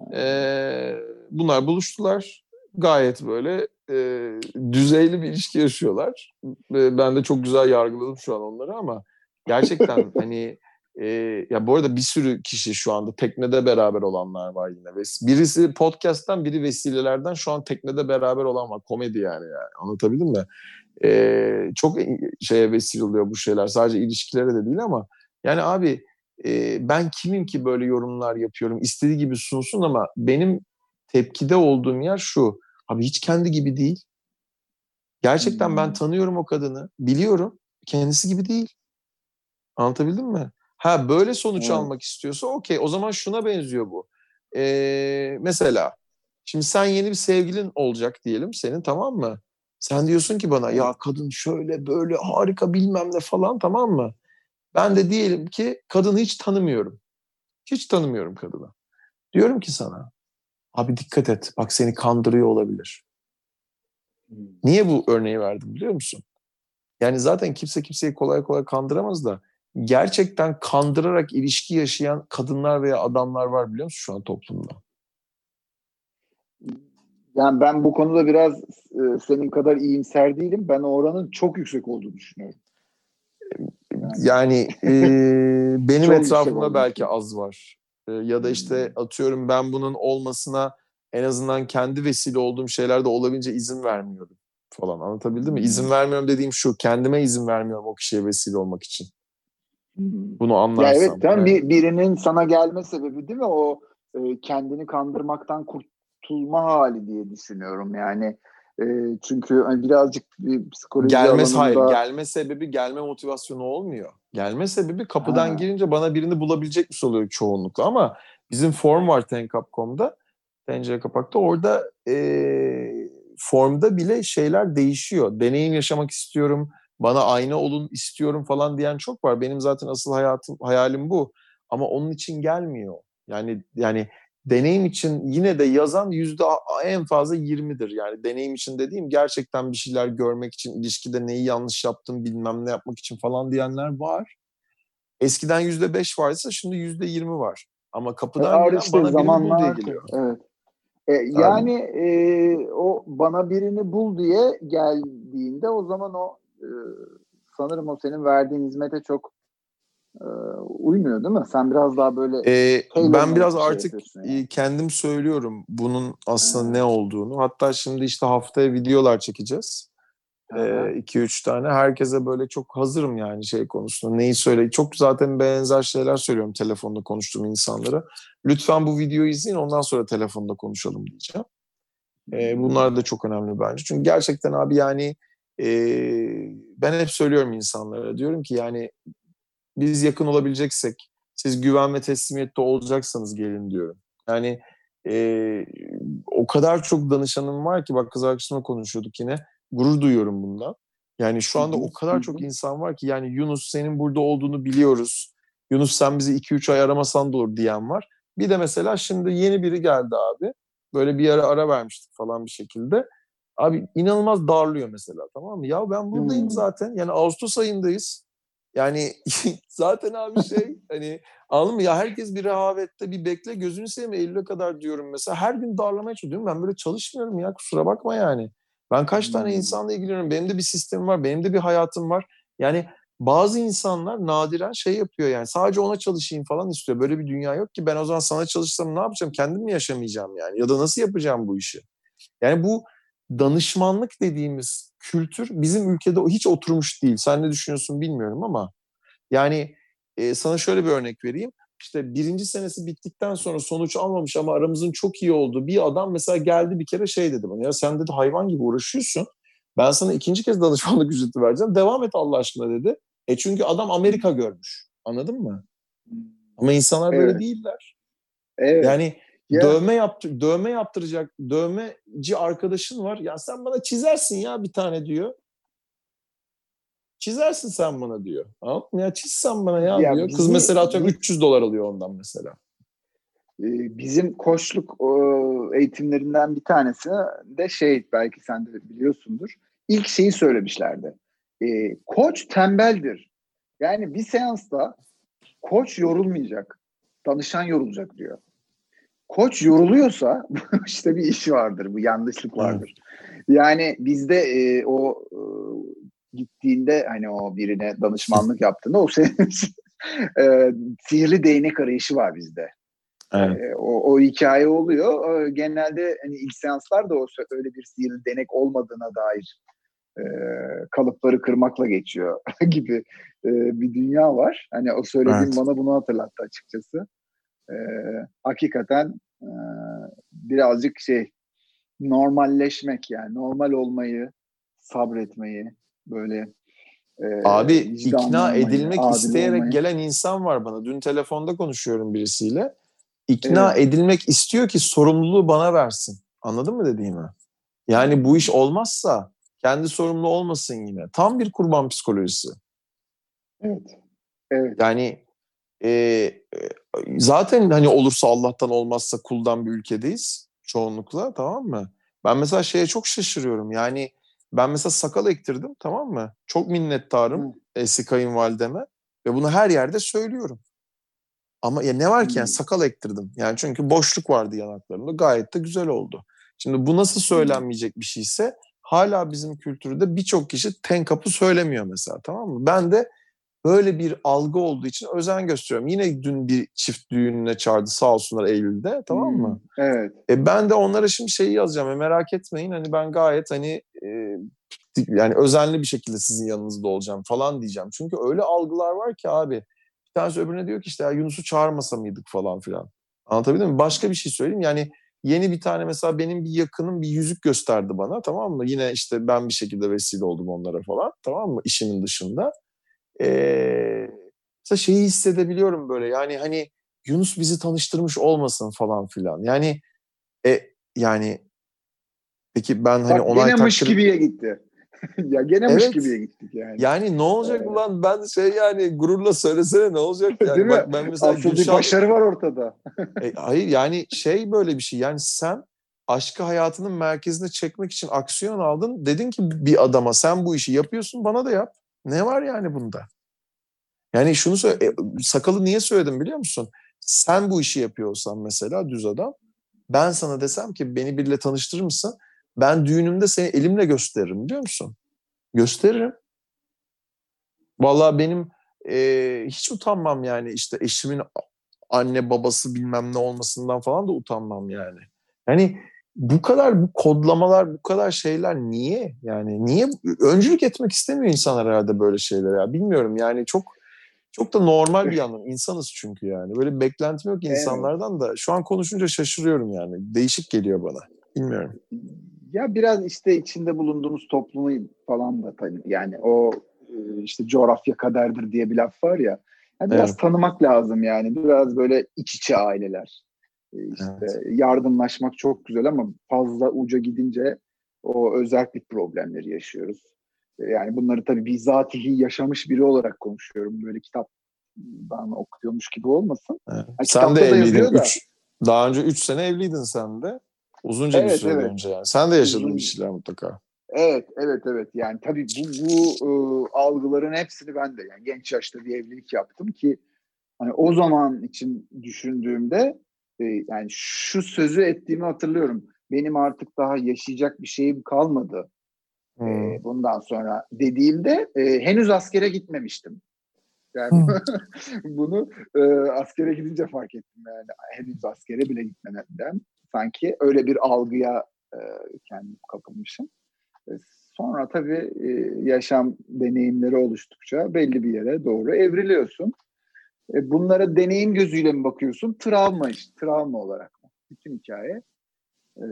Evet. Ee, bunlar buluştular. Gayet böyle e, düzeyli bir ilişki yaşıyorlar. Ve ben de çok güzel yargıladım şu an onları ama gerçekten hani e, ya bu arada bir sürü kişi şu anda teknede beraber olanlar var yine. Birisi podcast'tan biri vesilelerden şu an teknede beraber olan var. Komedi yani, yani. anlatabildim mi? E, çok şeye vesile oluyor bu şeyler. Sadece ilişkilere de değil ama yani abi e, ben kimim ki böyle yorumlar yapıyorum. İstediği gibi sunsun ama benim tepkide olduğum yer şu. Abi hiç kendi gibi değil. Gerçekten ben tanıyorum o kadını. Biliyorum. Kendisi gibi değil. Anlatabildim mi? Ha böyle sonuç evet. almak istiyorsa okey. O zaman şuna benziyor bu. Ee, mesela şimdi sen yeni bir sevgilin olacak diyelim senin tamam mı? Sen diyorsun ki bana ya kadın şöyle böyle harika bilmem ne falan tamam mı? Ben de diyelim ki kadını hiç tanımıyorum. Hiç tanımıyorum kadını. Diyorum ki sana abi dikkat et bak seni kandırıyor olabilir. Niye bu örneği verdim biliyor musun? Yani zaten kimse kimseyi kolay kolay kandıramaz da gerçekten kandırarak ilişki yaşayan kadınlar veya adamlar var biliyor musun şu an toplumda? Yani ben bu konuda biraz e, senin kadar iyimser değilim. Ben oranın çok yüksek olduğunu düşünüyorum. Yani, yani e, benim etrafımda belki az var. E, ya da işte hmm. atıyorum ben bunun olmasına en azından kendi vesile olduğum şeylerde olabildiğince izin vermiyorum falan. Anlatabildim mi? İzin hmm. vermiyorum dediğim şu. Kendime izin vermiyorum o kişiye vesile olmak için. Bunu anlarsam. Ya evet tamam yani. birinin sana gelme sebebi değil mi o e, kendini kandırmaktan kurtulma hali diye düşünüyorum yani. E, çünkü hani birazcık bir psikoloji Gelme alanında... hayır gelme sebebi gelme motivasyonu olmuyor. Gelme sebebi kapıdan ha. girince bana birini bulabilecekmiş oluyor çoğunlukla ama bizim form var Tenkap.com'da tencere kapakta orada e, formda bile şeyler değişiyor. Deneyim yaşamak istiyorum bana ayna olun istiyorum falan diyen çok var. Benim zaten asıl hayatım hayalim bu. Ama onun için gelmiyor. Yani yani deneyim için yine de yazan yüzde en fazla 20'dir. Yani deneyim için dediğim gerçekten bir şeyler görmek için, ilişkide neyi yanlış yaptım bilmem ne yapmak için falan diyenler var. Eskiden yüzde beş varsa şimdi yüzde yirmi var. Ama kapıdan Ağır gelen işte bana birini bul diye geliyor. Evet. E, yani e, o bana birini bul diye geldiğinde o zaman o e, sanırım o senin verdiğin hizmete çok e, uymuyor değil mi? Sen biraz daha böyle Ee, Taylor'ın ben biraz şey artık yani. kendim söylüyorum bunun aslında ne olduğunu. Hatta şimdi işte haftaya videolar çekeceğiz. Aha. 2-3 tane. Herkese böyle çok hazırım yani şey konusunda. Neyi söyle. Çok zaten benzer şeyler söylüyorum telefonda konuştuğum insanlara. Lütfen bu videoyu izleyin ondan sonra telefonda konuşalım diyeceğim. Ee, bunlar da çok önemli bence. Çünkü gerçekten abi yani ben hep söylüyorum insanlara. Diyorum ki yani biz yakın olabileceksek siz güven ve teslimiyette olacaksanız gelin diyorum. Yani e, o kadar çok danışanım var ki bak kız arkadaşımla konuşuyorduk yine. Gurur duyuyorum bundan. Yani şu anda o kadar çok insan var ki yani Yunus senin burada olduğunu biliyoruz. Yunus sen bizi 2-3 ay aramasan da olur diyen var. Bir de mesela şimdi yeni biri geldi abi. Böyle bir ara ara vermiştik falan bir şekilde. Abi inanılmaz darlıyor mesela tamam mı? Ya ben buradayım Hmm. zaten. Yani Ağustos ayındayız. Yani zaten abi şey hani anladın mı? Ya herkes bir rehavette bir bekle gözünü seveyim Eylül'e kadar diyorum mesela. Her gün darlamaya çalışıyorum. Ben böyle çalışmıyorum ya kusura bakma yani. Ben kaç tane Hmm. insanla ilgileniyorum. Benim de bir sistemim var. Benim de bir hayatım var. Yani bazı insanlar nadiren şey yapıyor yani sadece ona çalışayım falan istiyor. Böyle bir dünya yok ki ben o zaman sana çalışsam ne yapacağım? Kendim mi yaşamayacağım yani? Ya da nasıl yapacağım bu işi? Yani bu danışmanlık dediğimiz kültür bizim ülkede hiç oturmuş değil. Sen ne düşünüyorsun bilmiyorum ama yani e, sana şöyle bir örnek vereyim. İşte birinci senesi bittikten sonra sonuç almamış ama aramızın çok iyi olduğu bir adam mesela geldi bir kere şey dedi bana ya sen dedi hayvan gibi uğraşıyorsun. Ben sana ikinci kez danışmanlık ücreti vereceğim. Devam et Allah aşkına dedi. E çünkü adam Amerika görmüş. Anladın mı? Ama insanlar böyle Evet. değiller. Evet. Yani Ya- dövme yaptır dövme yaptıracak dövmeci arkadaşın var. Ya sen bana çizersin ya bir tane diyor. Çizersin sen bana diyor. Mı? Ya çiz sen bana ya, Ya diyor. Kız mesela atıyorum biz- 300 dolar alıyor ondan mesela. Ee, bizim koçluk eğitimlerinden bir tanesi de şey belki sen de biliyorsundur. İlk şeyi söylemişlerdi. Ee, koç tembeldir. Yani bir seansta koç yorulmayacak. Danışan yorulacak diyor. Koç yoruluyorsa işte bir iş vardır, bu yanlışlık vardır. Yani bizde e, o e, gittiğinde hani o birine danışmanlık yaptığında o senin e, sihirli değnek arayışı var bizde. Evet. E, o, o hikaye oluyor. E, genelde hani ilk seanslar da o öyle bir sihirli denek olmadığına dair e, kalıpları kırmakla geçiyor gibi e, bir dünya var. Hani o söylediğim Evet. bana bunu hatırlattı açıkçası. E, hakikaten e, birazcık şey normalleşmek yani normal olmayı, sabretmeyi böyle e, Abi ikna olmayı, edilmek isteyerek olmayı. gelen insan var bana. Dün telefonda konuşuyorum birisiyle. İkna Evet. edilmek istiyor ki sorumluluğu bana versin. Anladın mı dediğimi? Yani bu iş olmazsa kendi sorumlu olmasın yine. Tam bir kurban psikolojisi. Evet. Evet. Yani e, zaten hani olursa Allah'tan olmazsa kuldan bir ülkedeyiz çoğunlukla tamam mı? Ben mesela şeye çok şaşırıyorum. Yani ben mesela sakal ektirdim tamam mı? Çok minnettarım Hı. eski kayınvalideme ve bunu her yerde söylüyorum. Ama ya ne var ki yani sakal ektirdim. Yani çünkü boşluk vardı yanaklarımda. Gayet de güzel oldu. Şimdi bu nasıl söylenmeyecek bir şeyse hala bizim kültürde birçok kişi ten kapı söylemiyor mesela tamam mı? Ben de böyle bir algı olduğu için özen gösteriyorum. Yine dün bir çift düğününe çağırdı sağ olsunlar Eylül'de tamam mı? Hmm, Evet. E ben de onlara şimdi şeyi yazacağım. E merak etmeyin hani ben gayet hani e, yani özenli bir şekilde sizin yanınızda olacağım falan diyeceğim. Çünkü öyle algılar var ki abi. Bir tanesi öbürüne diyor ki işte ya Yunus'u çağırmasa mıydık falan filan. Anlatabildim mi? Başka bir şey söyleyeyim. Yani yeni bir tane mesela benim bir yakınım bir yüzük gösterdi bana tamam mı? Yine işte ben bir şekilde vesile oldum onlara falan tamam mı? İşimin dışında. Ee, mesela şeyi hissedebiliyorum böyle yani hani Yunus bizi tanıştırmış olmasın falan filan. Yani e, yani peki ben hani Bak onay gene mış takdir... gibiye gitti. ya gene mış Evet. gibiye gittik yani. Yani ne olacak Evet. ulan ben şey yani gururla söylesene ne olacak yani. Değil mi? Bak ben mesela bir Gülşah... başarı var ortada. E, hayır yani şey böyle bir şey yani sen aşkı hayatının merkezine çekmek için aksiyon aldın. Dedin ki bir adama sen bu işi yapıyorsun bana da yap. Ne var yani bunda? Yani şunu söyle, sakalı niye söyledim biliyor musun? Sen bu işi yapıyor olsan mesela düz adam. Ben sana desem ki beni biriyle tanıştırır mısın? Ben düğünümde seni elimle gösteririm biliyor musun? Gösteririm. Vallahi benim e, hiç utanmam yani işte eşimin anne babası bilmem ne olmasından falan da utanmam yani. Yani bu kadar bu kodlamalar, bu kadar şeyler niye? Yani niye öncülük etmek istemiyor insanlar herhalde böyle şeyler ya. Bilmiyorum yani çok çok da normal bir yandan insanız çünkü yani. Böyle bir beklentim yok insanlardan da. Şu an konuşunca şaşırıyorum yani. Değişik geliyor bana. Bilmiyorum. Ya biraz işte içinde bulunduğumuz toplumu falan da tabii yani o e, işte coğrafya kaderdir diye bir laf var ya. Yani biraz evet. tanımak lazım yani. Biraz böyle iç içe aileler. E, işte evet. yardımlaşmak çok güzel ama fazla uca gidince o özellik problemleri yaşıyoruz. E, yani bunları tabii bizatihi yaşamış biri olarak konuşuyorum. Böyle kitaptan okuyormuş gibi olmasın. Evet. Yani sen de evliydin. Üç, daha önce 3 sene evliydin sen de. Uzunca evet, bir süre evet. önce yani. Sen de yaşadın Uzun... bir şeyler mutlaka. Evet, evet, evet. Yani tabii bu, bu e, algıların hepsini ben de yani genç yaşta bir evlilik yaptım ki hani o zaman için düşündüğümde e, yani şu sözü ettiğimi hatırlıyorum. Benim artık daha yaşayacak bir şeyim kalmadı. E, hmm. E, bundan sonra dediğimde e, henüz askere gitmemiştim. Yani hmm. bunu e, askere gidince fark ettim yani henüz askere bile gitmeden sanki öyle bir algıya e, kendim kapılmışım. E, sonra tabii e, yaşam deneyimleri oluştukça belli bir yere doğru evriliyorsun. E, bunlara deneyim gözüyle mi bakıyorsun? Travma işte, travma olarak? Bütün hikaye. E,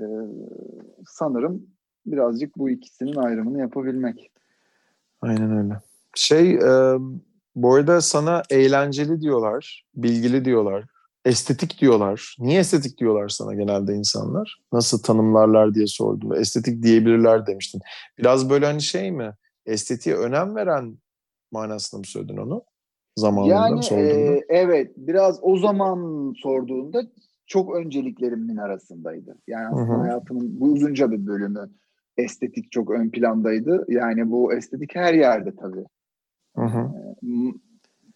sanırım birazcık bu ikisinin ayrımını yapabilmek. Aynen öyle. Şey, e, bu arada sana eğlenceli diyorlar, bilgili diyorlar, estetik diyorlar. Niye estetik diyorlar sana genelde insanlar? Nasıl tanımlarlar diye sordum. Estetik diyebilirler demiştin. Biraz böyle hani şey mi? Estetiğe önem veren manasında mı söyledin onu? Zamanında yani, sorduğunda. E, evet. Biraz o zaman sorduğunda çok önceliklerimin arasındaydı. Yani aslında Hı-hı. hayatımın bu uzunca bir bölümü estetik çok ön plandaydı. Yani bu estetik her yerde tabii. Hı hı. Ee,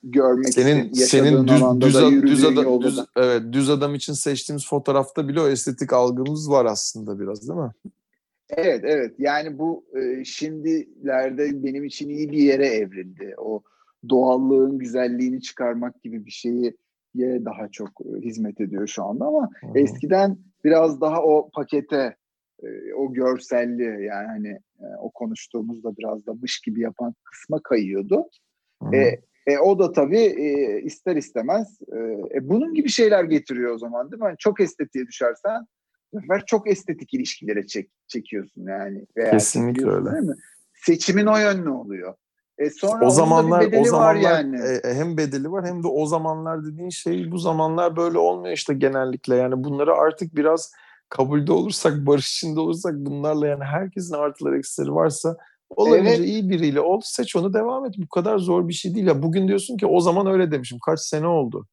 görmek senin senin düz düz, da, düz adam düz, evet düz adam için seçtiğimiz fotoğrafta bile o estetik algımız var aslında biraz değil mi? Evet evet yani bu e, şimdilerde benim için iyi bir yere evrildi. O doğallığın güzelliğini çıkarmak gibi bir şeyi daha çok e, hizmet ediyor şu anda ama Hı-hı. eskiden biraz daha o pakete e, o görselli yani hani e, o konuştuğumuzda biraz da mış gibi yapan kısma kayıyordu. Hı-hı. E, e, o da tabii e, ister istemez e, bunun gibi şeyler getiriyor o zaman değil mi? Yani çok estetiğe düşersen sefer çok estetik ilişkilere çek, çekiyorsun yani. Veya Kesinlikle öyle. Değil mi? Seçimin o yönlü oluyor. E sonra o zamanlar o zamanlar yani. E, e, hem bedeli var hem de o zamanlar dediğin şey bu zamanlar böyle olmuyor işte genellikle yani bunları artık biraz kabulde olursak barış içinde olursak bunlarla yani herkesin artıları eksileri varsa Olabildiğince evet. iyi biriyle ol, seç onu devam et. Bu kadar zor bir şey değil. Ya bugün diyorsun ki o zaman öyle demişim. Kaç sene oldu.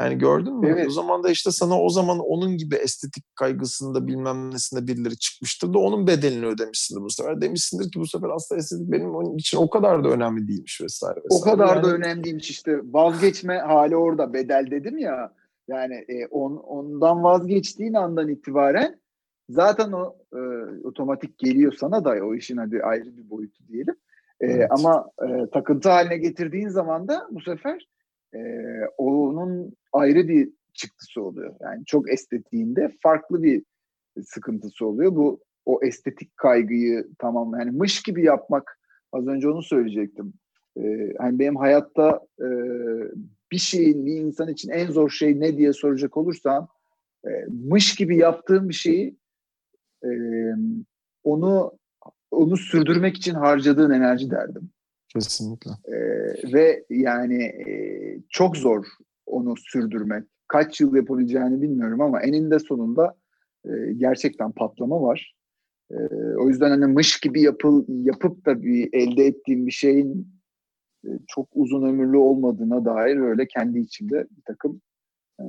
Yani gördün mü? Evet. O zaman da işte sana o zaman onun gibi estetik kaygısında bilmem nesinde birileri çıkmıştır da onun bedelini ödemişsindir bu sefer. Demişsindir ki bu sefer aslında estetik benim onun için o kadar da önemli değilmiş vesaire. vesaire. O kadar yani... da önemli değilmiş işte. Vazgeçme hali orada bedel dedim ya. Yani e, on, ondan vazgeçtiğin andan itibaren zaten o e, otomatik geliyor sana da o işin hadi ayrı bir boyutu diyelim. E, evet. Ama e, takıntı haline getirdiğin zaman da bu sefer e, onun ayrı bir çıktısı oluyor. Yani çok estetiğinde farklı bir sıkıntısı oluyor. Bu o estetik kaygıyı tamam yani mış gibi yapmak az önce onu söyleyecektim. Ee, hani benim hayatta e, bir şeyin bir insan için en zor şey ne diye soracak olursan e, mış gibi yaptığım bir şeyi e, onu onu sürdürmek için harcadığın enerji derdim. Kesinlikle. E, ve yani e, çok zor onu sürdürmek. Kaç yıl yapabileceğini bilmiyorum ama eninde sonunda e, gerçekten patlama var. E, o yüzden hani mış gibi yapıl, yapıp da bir elde ettiğim bir şeyin e, çok uzun ömürlü olmadığına dair öyle kendi içimde bir takım e,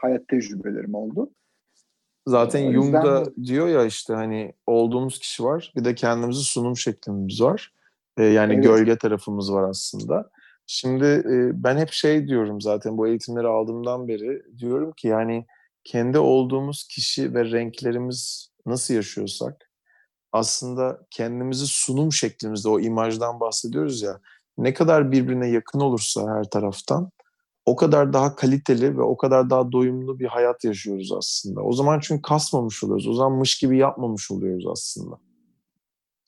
hayat tecrübelerim oldu. Zaten Jung da diyor ya işte hani olduğumuz kişi var bir de kendimizi sunum şeklimiz var. Ee, yani evet. gölge tarafımız var aslında. Şimdi e, ben hep şey diyorum zaten bu eğitimleri aldığımdan beri diyorum ki yani kendi olduğumuz kişi ve renklerimiz nasıl yaşıyorsak aslında kendimizi sunum şeklimizde o imajdan bahsediyoruz ya ne kadar birbirine yakın olursa her taraftan o kadar daha kaliteli ve o kadar daha doyumlu bir hayat yaşıyoruz aslında. O zaman çünkü kasmamış oluyoruz. O zaman mış gibi yapmamış oluyoruz aslında.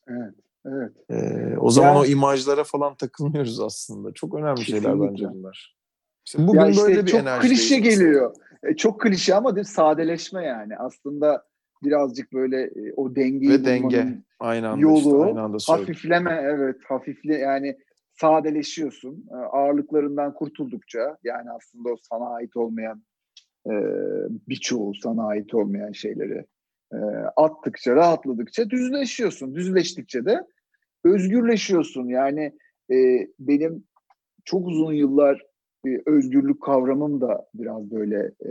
Evet. Evet. Ee, o zaman yani, o imajlara falan takılmıyoruz aslında. Çok önemli kesinlikle. şeyler bence bunlar. İşte bugün ya işte böyle bir çok enerji klişe geliyor. E, çok klişe ama değil sadeleşme yani. Aslında birazcık böyle e, o dengeyi Ve denge. Aynı anda yolu işte, aynı anda hafifleme evet hafifle yani sadeleşiyorsun. E, ağırlıklarından kurtuldukça yani aslında o sana ait olmayan e, birçoğu sana ait olmayan şeyleri e, attıkça, rahatladıkça düzleşiyorsun. Düzleştikçe de özgürleşiyorsun. Yani e, benim çok uzun yıllar e, özgürlük kavramım da biraz böyle e,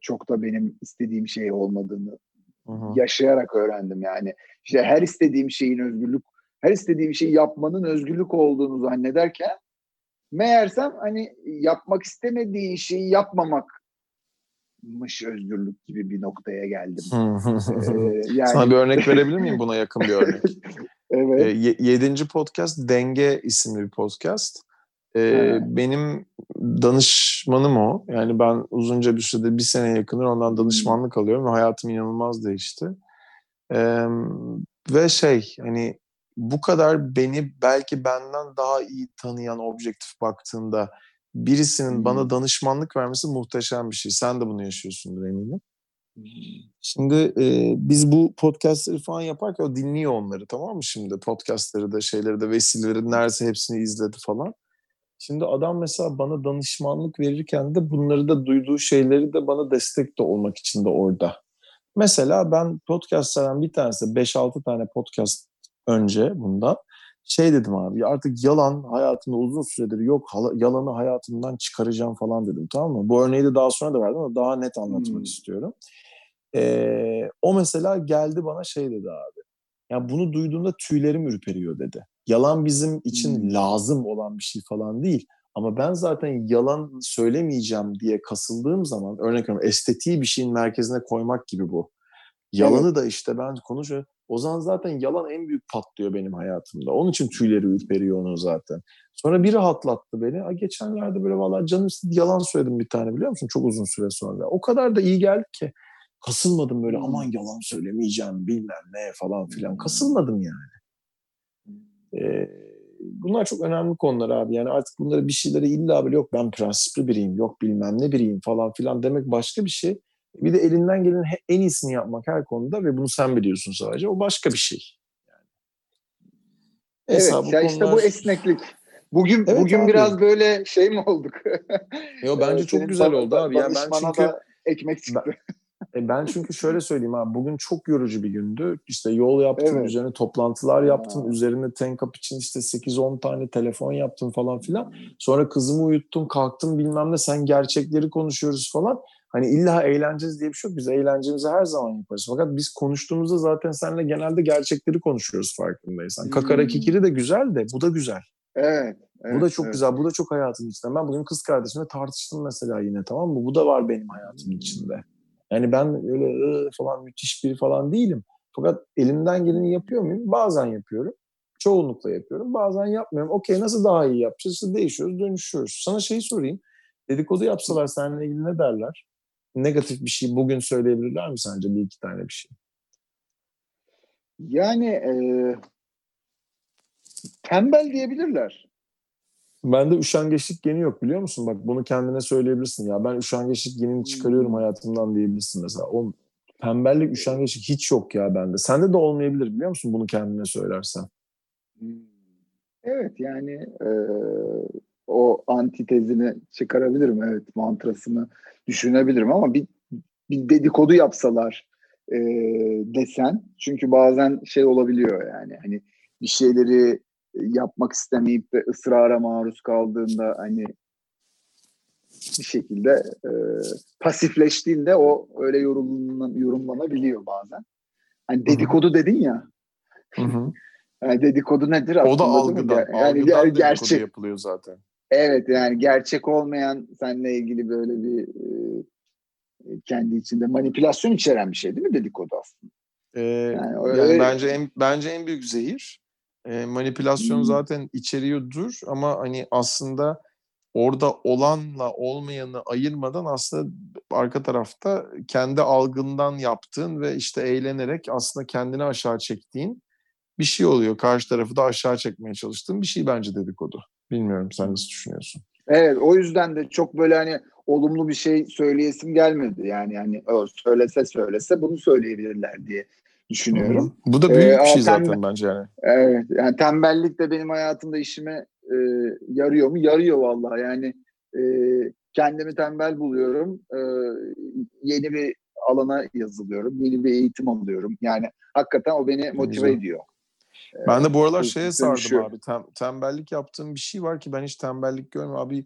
çok da benim istediğim şey olmadığını Hı-hı. yaşayarak öğrendim yani. İşte her istediğim şeyin özgürlük, her istediğim şeyi yapmanın özgürlük olduğunu zannederken meğersem hani yapmak istemediği şeyi yapmamakmış özgürlük gibi bir noktaya geldim. ee, yani... Sana bir örnek verebilir miyim buna yakın bir örnek? evet. E, yedinci podcast Denge isimli bir podcast. E, benim danışmanım o. Yani ben uzunca bir sürede bir sene yakınır ondan danışmanlık alıyorum ve hayatım inanılmaz değişti. E, ve şey hani bu kadar beni belki benden daha iyi tanıyan objektif baktığında birisinin hmm. bana danışmanlık vermesi muhteşem bir şey. Sen de bunu yaşıyorsundur eminim. Şimdi e, biz bu podcastleri falan yaparken o dinliyor onları tamam mı şimdi? Podcastları da şeyleri de vesileleri neredeyse hepsini izledi falan. Şimdi adam mesela bana danışmanlık verirken de bunları da duyduğu şeyleri de bana destek de olmak için de orada. Mesela ben podcastlardan bir tanesi 5-6 tane podcast önce bundan şey dedim abi artık yalan hayatımda uzun süredir yok yalanı hayatımdan çıkaracağım falan dedim tamam mı? Bu örneği de daha sonra da verdim ama daha net anlatmak hmm. istiyorum. Ee, o mesela geldi bana şey dedi abi. Ya bunu duyduğumda tüylerim ürperiyor dedi. Yalan bizim için hmm. lazım olan bir şey falan değil. Ama ben zaten yalan söylemeyeceğim diye kasıldığım zaman örnek veriyorum estetiği bir şeyin merkezine koymak gibi bu. Yalanı evet. da işte ben konuşuyorum. O zaman zaten yalan en büyük patlıyor benim hayatımda. Onun için tüyleri ürperiyor onu zaten. Sonra bir rahatlattı beni. A, geçenlerde böyle valla canım istedi yalan söyledim bir tane biliyor musun? Çok uzun süre sonra. O kadar da iyi geldi ki. Kasılmadım böyle aman yalan söylemeyeceğim bilmem ne falan filan. Kasılmadım yani. Ee, bunlar çok önemli konular abi. Yani artık bunları bir şeylere illa böyle yok ben prensipli biriyim, yok bilmem ne biriyim falan filan demek başka bir şey. Bir de elinden gelen en iyisini yapmak her konuda ve bunu sen biliyorsun sadece. O başka bir şey. Yani. Evet, ya konular... işte bu esneklik. Bugün evet, bugün abi. biraz böyle şey mi olduk? Yo bence çok güzel oldu abi. Yani ben çünkü ekmek çıktı. Ben, e ben çünkü şöyle söyleyeyim abi bugün çok yorucu bir gündü. İşte yol yaptım, evet. üzerine toplantılar yaptım, ha. üzerine tank up için işte 8-10 tane telefon yaptım falan filan. Sonra kızımı uyuttum, kalktım bilmem ne sen gerçekleri konuşuyoruz falan. Hani illa eğleneceğiz diye bir şey yok. Biz eğlencemizi her zaman yaparız. Fakat biz konuştuğumuzda zaten seninle genelde gerçekleri konuşuyoruz farkındaysan. Hmm. Kakara kikiri de güzel de bu da güzel. Evet. Evet, bu da çok evet. güzel. Bu da çok hayatın içinde. Ben bugün kız kardeşimle tartıştım mesela yine tamam mı? Bu da var benim hayatımın içinde. Yani ben öyle falan müthiş biri falan değilim. Fakat elimden geleni yapıyor muyum? Bazen yapıyorum. Çoğunlukla yapıyorum. Bazen yapmıyorum. Okey nasıl daha iyi yapacağız? İşte değişiyoruz, dönüşüyoruz. Sana şeyi sorayım. Dedikodu yapsalar seninle ilgili ne derler? Negatif bir şey bugün söyleyebilirler mi sence bir iki tane bir şey? Yani e, tembel diyebilirler. Bende üşengeçlik geni yok biliyor musun? Bak bunu kendine söyleyebilirsin. Ya ben üşengeçlik genini çıkarıyorum hmm. hayatımdan diyebilirsin mesela. O tembellik, üşengeçlik hiç yok ya bende. Sende de olmayabilir biliyor musun bunu kendine söylersen? Hmm. Evet yani e, o antitezini çıkarabilirim. Evet mantrasını düşünebilirim ama bir, bir dedikodu yapsalar e, desen. Çünkü bazen şey olabiliyor yani hani bir şeyleri yapmak istemeyip de ısrara maruz kaldığında hani bir şekilde e, pasifleştiğinde o öyle yorumlan, yorumlanabiliyor bazen. Hani dedikodu Hı-hı. dedin ya. Hı-hı. Yani dedikodu nedir aslında? O da algıdan. Yani, algıdan gerçek. yapılıyor zaten. Evet yani gerçek olmayan seninle ilgili böyle bir e, kendi içinde manipülasyon içeren bir şey değil mi dedikodu aslında? Ee, Yani yani, öyle- bence en bence en büyük zehir. Ee, manipülasyon Hmm. zaten içeriyordur ama hani aslında orada olanla olmayanı ayırmadan aslında arka tarafta kendi algından yaptığın ve işte eğlenerek aslında kendini aşağı çektiğin bir şey oluyor. Karşı tarafı da aşağı çekmeye çalıştığın bir şey bence dedikodu. Bilmiyorum sen nasıl düşünüyorsun? Evet o yüzden de çok böyle hani olumlu bir şey söyleyesim gelmedi. Yani hani o söylese söylese bunu söyleyebilirler diye düşünüyorum. Bu da Ee, büyük bir ama şey zaten bence yani. Evet yani tembellik de benim hayatımda işime e, yarıyor mu? Yarıyor vallahi yani e, kendimi tembel buluyorum. E, yeni bir alana yazılıyorum. Yeni bir eğitim alıyorum. Yani hakikaten o beni motive güzel. ediyor. Ben de bu aralar Ee, şeye sardım abi. Tem- tembellik yaptığım bir şey var ki ben hiç tembellik görmüyorum abi.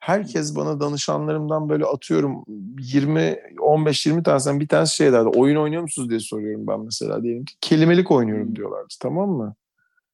Herkes bana danışanlarımdan böyle atıyorum 20 15 20 tanesinden bir tanesi şey derdi. Oyun oynuyor musunuz diye soruyorum ben mesela diyelim ki. Kelimelik oynuyorum diyorlardı tamam mı?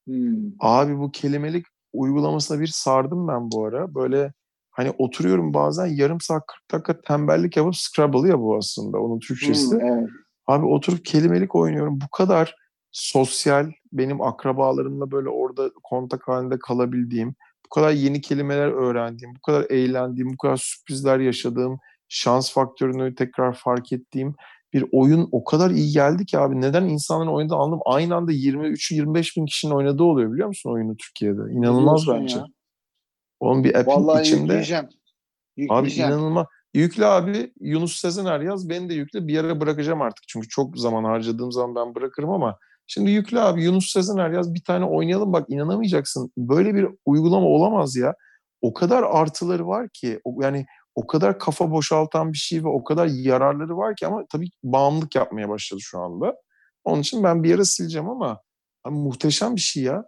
Hmm. Abi bu kelimelik uygulamasına bir sardım ben bu ara. Böyle hani oturuyorum bazen yarım saat 40 dakika tembellik yapıp Scrabble ya bu aslında onun Türkçesi. Hmm, evet. Abi oturup kelimelik oynuyorum. Bu kadar sosyal, benim akrabalarımla böyle orada kontak halinde kalabildiğim, bu kadar yeni kelimeler öğrendiğim, bu kadar eğlendiğim, bu kadar sürprizler yaşadığım, şans faktörünü tekrar fark ettiğim bir oyun o kadar iyi geldi ki abi. Neden insanların oyunda anladım. Aynı anda 23-25 bin kişinin oynadığı oluyor biliyor musun oyunu Türkiye'de? İnanılmaz bence. ya? Onun bir app'in Vallahi içinde. yükleyeceğim. Abi inanılmaz. Yükle abi Yunus Sezener yaz. Beni de yükle. Bir yere bırakacağım artık. Çünkü çok zaman harcadığım zaman ben bırakırım ama şimdi yükle abi Yunus Sezener yaz. Bir tane oynayalım bak inanamayacaksın. Böyle bir uygulama olamaz ya. O kadar artıları var ki. Yani o kadar kafa boşaltan bir şey ve o kadar yararları var ki ama tabii bağımlılık yapmaya başladı şu anda. Onun için ben bir yere sileceğim ama abi muhteşem bir şey ya.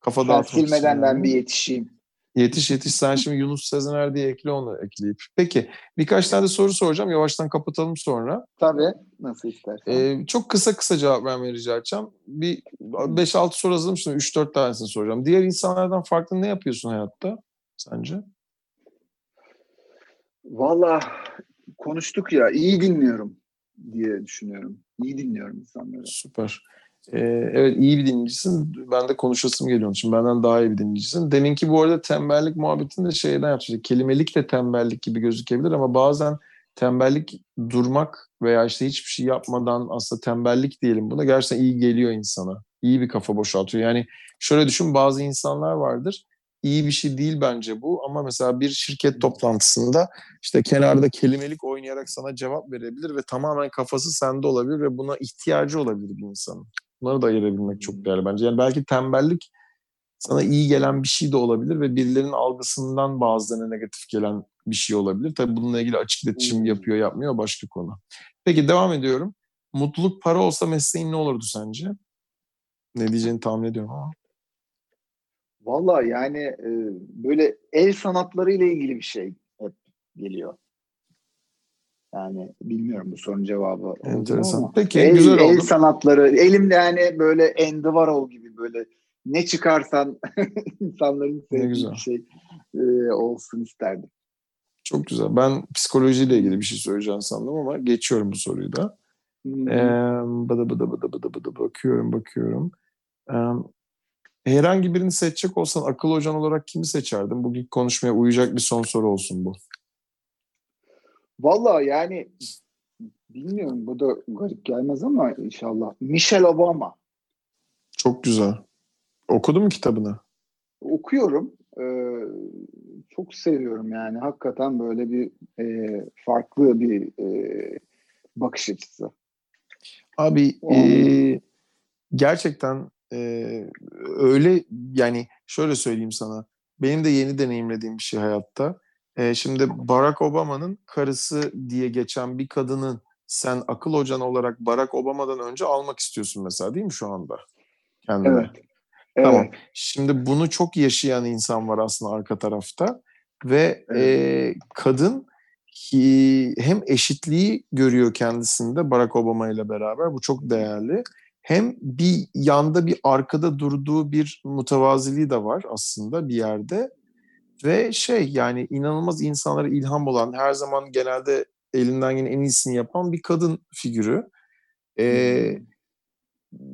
Kafa için silmeden ben bir yetişeyim. Yetiş yetiş sen şimdi Yunus Sezener diye ekle onu ekleyip. Peki birkaç tane de soru soracağım. Yavaştan kapatalım sonra. Tabii. Nasıl istersen. Ee, çok kısa kısa cevap vermeyi rica edeceğim. Bir 5-6 soru hazırladım şimdi 3-4 tanesini soracağım. Diğer insanlardan farklı ne yapıyorsun hayatta sence? Valla konuştuk ya iyi dinliyorum diye düşünüyorum. İyi dinliyorum insanları. Süper. Ee, evet iyi bir dinleyicisin. Ben de konuşasım geliyor için. Benden daha iyi bir dinleyicisin. Deminki bu arada tembellik muhabbetini de şeyden yapacağız. Kelimelik de tembellik gibi gözükebilir ama bazen tembellik durmak veya işte hiçbir şey yapmadan aslında tembellik diyelim buna gerçekten iyi geliyor insana. İyi bir kafa boşaltıyor. Yani şöyle düşün bazı insanlar vardır. İyi bir şey değil bence bu ama mesela bir şirket toplantısında işte kenarda kelimelik oynayarak sana cevap verebilir ve tamamen kafası sende olabilir ve buna ihtiyacı olabilir bir insanın. Bunları da ayırabilmek çok değerli bence. Yani belki tembellik sana iyi gelen bir şey de olabilir ve birilerinin algısından bazılarına negatif gelen bir şey olabilir. Tabii bununla ilgili açık iletişim Hmm. yapıyor yapmıyor başka konu. Peki devam ediyorum. Mutluluk para olsa mesleğin ne olurdu sence? Ne diyeceğini tahmin ediyorum ama. Valla yani e, böyle el sanatları ile ilgili bir şey hep geliyor. Yani bilmiyorum bu sorunun cevabı. Entesan. ama. Peki, el, güzel El oldu. sanatları. Elimde yani böyle Andy Warhol gibi böyle ne çıkarsan insanların sevdiği bir şey e, olsun isterdim. Çok güzel. Ben psikolojiyle ilgili bir şey söyleyeceğim sandım ama geçiyorum bu soruyu da. Hmm. Ee, bıdı bıdı bıdı bıdı bıdı bakıyorum bakıyorum. Ee, herhangi birini seçecek olsan akıl hocan olarak kimi seçerdin? Bugün konuşmaya uyacak bir son soru olsun bu. Valla yani bilmiyorum bu da garip gelmez ama inşallah. Michelle Obama. Çok güzel. Okudun mu kitabını? okuyorum. Ee, çok seviyorum yani. Hakikaten böyle bir e, farklı bir e, bakış açısı. Abi O- e, gerçekten e, öyle yani şöyle söyleyeyim sana. Benim de yeni deneyimlediğim bir şey hayatta. E, şimdi Barack Obama'nın karısı diye geçen bir kadının sen akıl hocan olarak Barack Obama'dan önce almak istiyorsun mesela değil mi şu anda? Kendine. Evet. Evet. Tamam. Şimdi bunu çok yaşayan insan var aslında arka tarafta ve Evet. e, kadın hi- hem eşitliği görüyor kendisinde Barack Obama ile beraber bu çok değerli. Hem bir yanda bir arkada durduğu bir mutevaziliği de var aslında bir yerde ve şey yani inanılmaz insanlara ilham olan her zaman genelde elinden yine en iyisini yapan bir kadın figürü. Ee,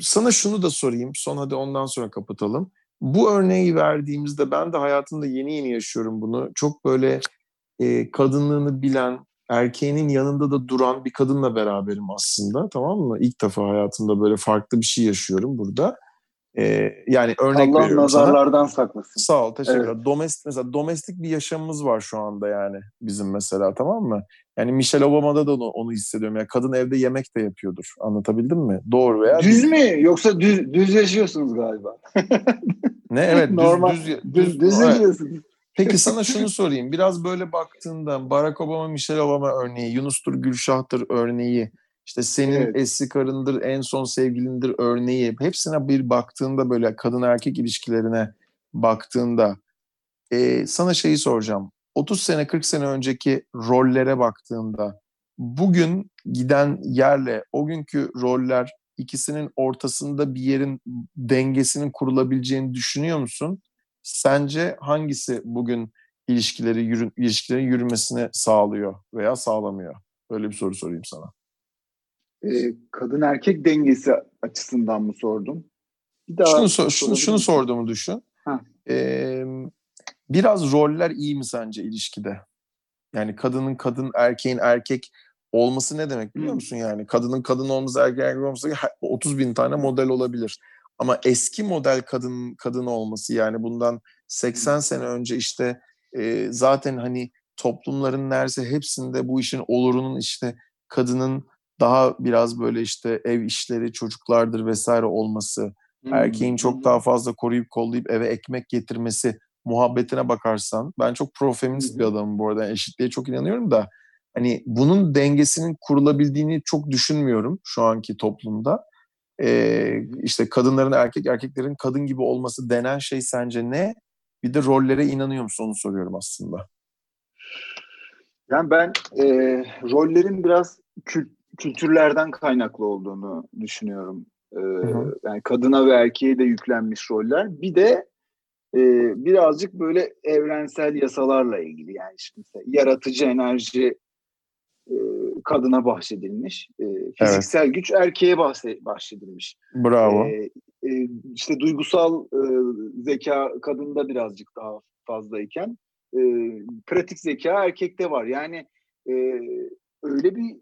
sana şunu da sorayım. Son hadi ondan sonra kapatalım. Bu örneği verdiğimizde ben de hayatımda yeni yeni yaşıyorum bunu. Çok böyle e, kadınlığını bilen, erkeğinin yanında da duran bir kadınla beraberim aslında tamam mı? İlk defa hayatımda böyle farklı bir şey yaşıyorum burada. Ee, yani örnek Allah veriyorum nazarlardan sana. saklasın. Sağ ol, teşekkürler. Evet. Domestik mesela domestik bir yaşamımız var şu anda yani bizim mesela tamam mı? Yani Michelle Obama'da da onu, onu hissediyorum. Yani kadın evde yemek de yapıyordur. Anlatabildim mi? Doğru veya Düz mü? Yoksa düz, düz yaşıyorsunuz galiba. ne? Evet, düz Normal, düz Düz, düz, düz evet. yaşıyorsunuz. Peki sana şunu sorayım. Biraz böyle baktığında Barack Obama, Michelle Obama örneği, Yunus'tur, Gülşah'tır örneği, işte senin Evet. eski karındır, en son sevgilindir örneği. Hepsine bir baktığında böyle kadın erkek ilişkilerine baktığında e, sana şeyi soracağım. 30 sene 40 sene önceki rollere baktığında bugün giden yerle o günkü roller ikisinin ortasında bir yerin dengesinin kurulabileceğini düşünüyor musun? Sence hangisi bugün ilişkileri yürü, ilişkilerin yürümesine sağlıyor veya sağlamıyor? Böyle bir soru sorayım sana. Ee, kadın erkek dengesi açısından mı sordum? Bir daha Şunu, sor- şunu, şunu sorduğumu düşün. Ha. Ee, biraz roller iyi mi sence ilişkide? Yani kadının kadın, erkeğin erkek olması ne demek biliyor Hmm. musun yani? Kadının kadın olması, erkeğin erkek olması 30 bin tane model olabilir. Ama eski model kadın kadın olması yani bundan 80 sene önce işte e, zaten hani toplumların neredeyse hepsinde bu işin olurunun işte kadının daha biraz böyle işte ev işleri, çocuklardır vesaire olması, Hmm. erkeğin çok daha fazla koruyup kollayıp eve ekmek getirmesi muhabbetine bakarsan ben çok pro-feminist hı. bir adamım bu arada. Yani eşitliğe çok inanıyorum da hani bunun dengesinin kurulabildiğini çok düşünmüyorum şu anki toplumda. Ee, işte kadınların erkek erkeklerin kadın gibi olması denen şey sence ne? Bir de rollere inanıyor musun onu soruyorum aslında. Yani ben e, rollerin biraz kül- kültürlerden kaynaklı olduğunu düşünüyorum. E, hı. Yani kadına ve erkeğe de yüklenmiş roller. Bir de e, birazcık böyle evrensel yasalarla ilgili. Yani işte yaratıcı enerji e, kadına bahşedilmiş. E, fiziksel güç erkeğe bahşedilmiş. Bravo. E, e, işte duygusal e, zeka kadında birazcık daha fazlayken e, pratik zeka erkekte var. Yani e, öyle bir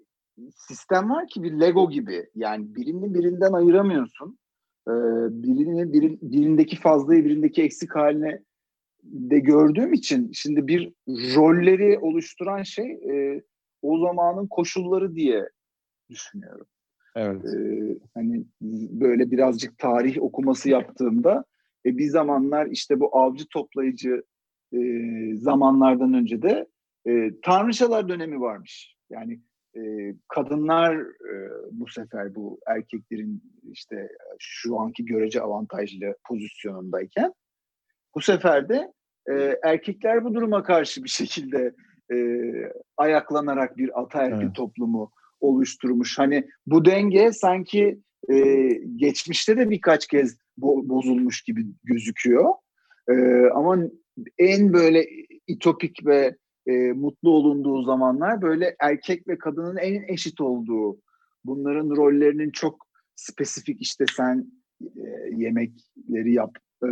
sistem var ki bir Lego gibi. Yani birini birinden ayıramıyorsun. E, birini biri, birindeki fazlayı birindeki eksik haline de gördüğüm için şimdi bir rolleri oluşturan şey e, o zamanın koşulları diye düşünüyorum. Evet. Ee, hani böyle birazcık tarih okuması yaptığımda e, bir zamanlar işte bu avcı toplayıcı e, zamanlardan önce de e, tanrıçalar dönemi varmış. Yani e, kadınlar e, bu sefer bu erkeklerin işte şu anki görece avantajlı pozisyonundayken bu sefer de e, erkekler bu duruma karşı bir şekilde e, ayaklanarak bir ataerkil Evet. toplumu oluşturmuş. Hani bu denge sanki e, geçmişte de birkaç kez bo- bozulmuş gibi gözüküyor. E, ama en böyle itopik ve e, mutlu olunduğu zamanlar böyle erkek ve kadının en eşit olduğu, bunların rollerinin çok spesifik işte sen e, yemekleri yap, e,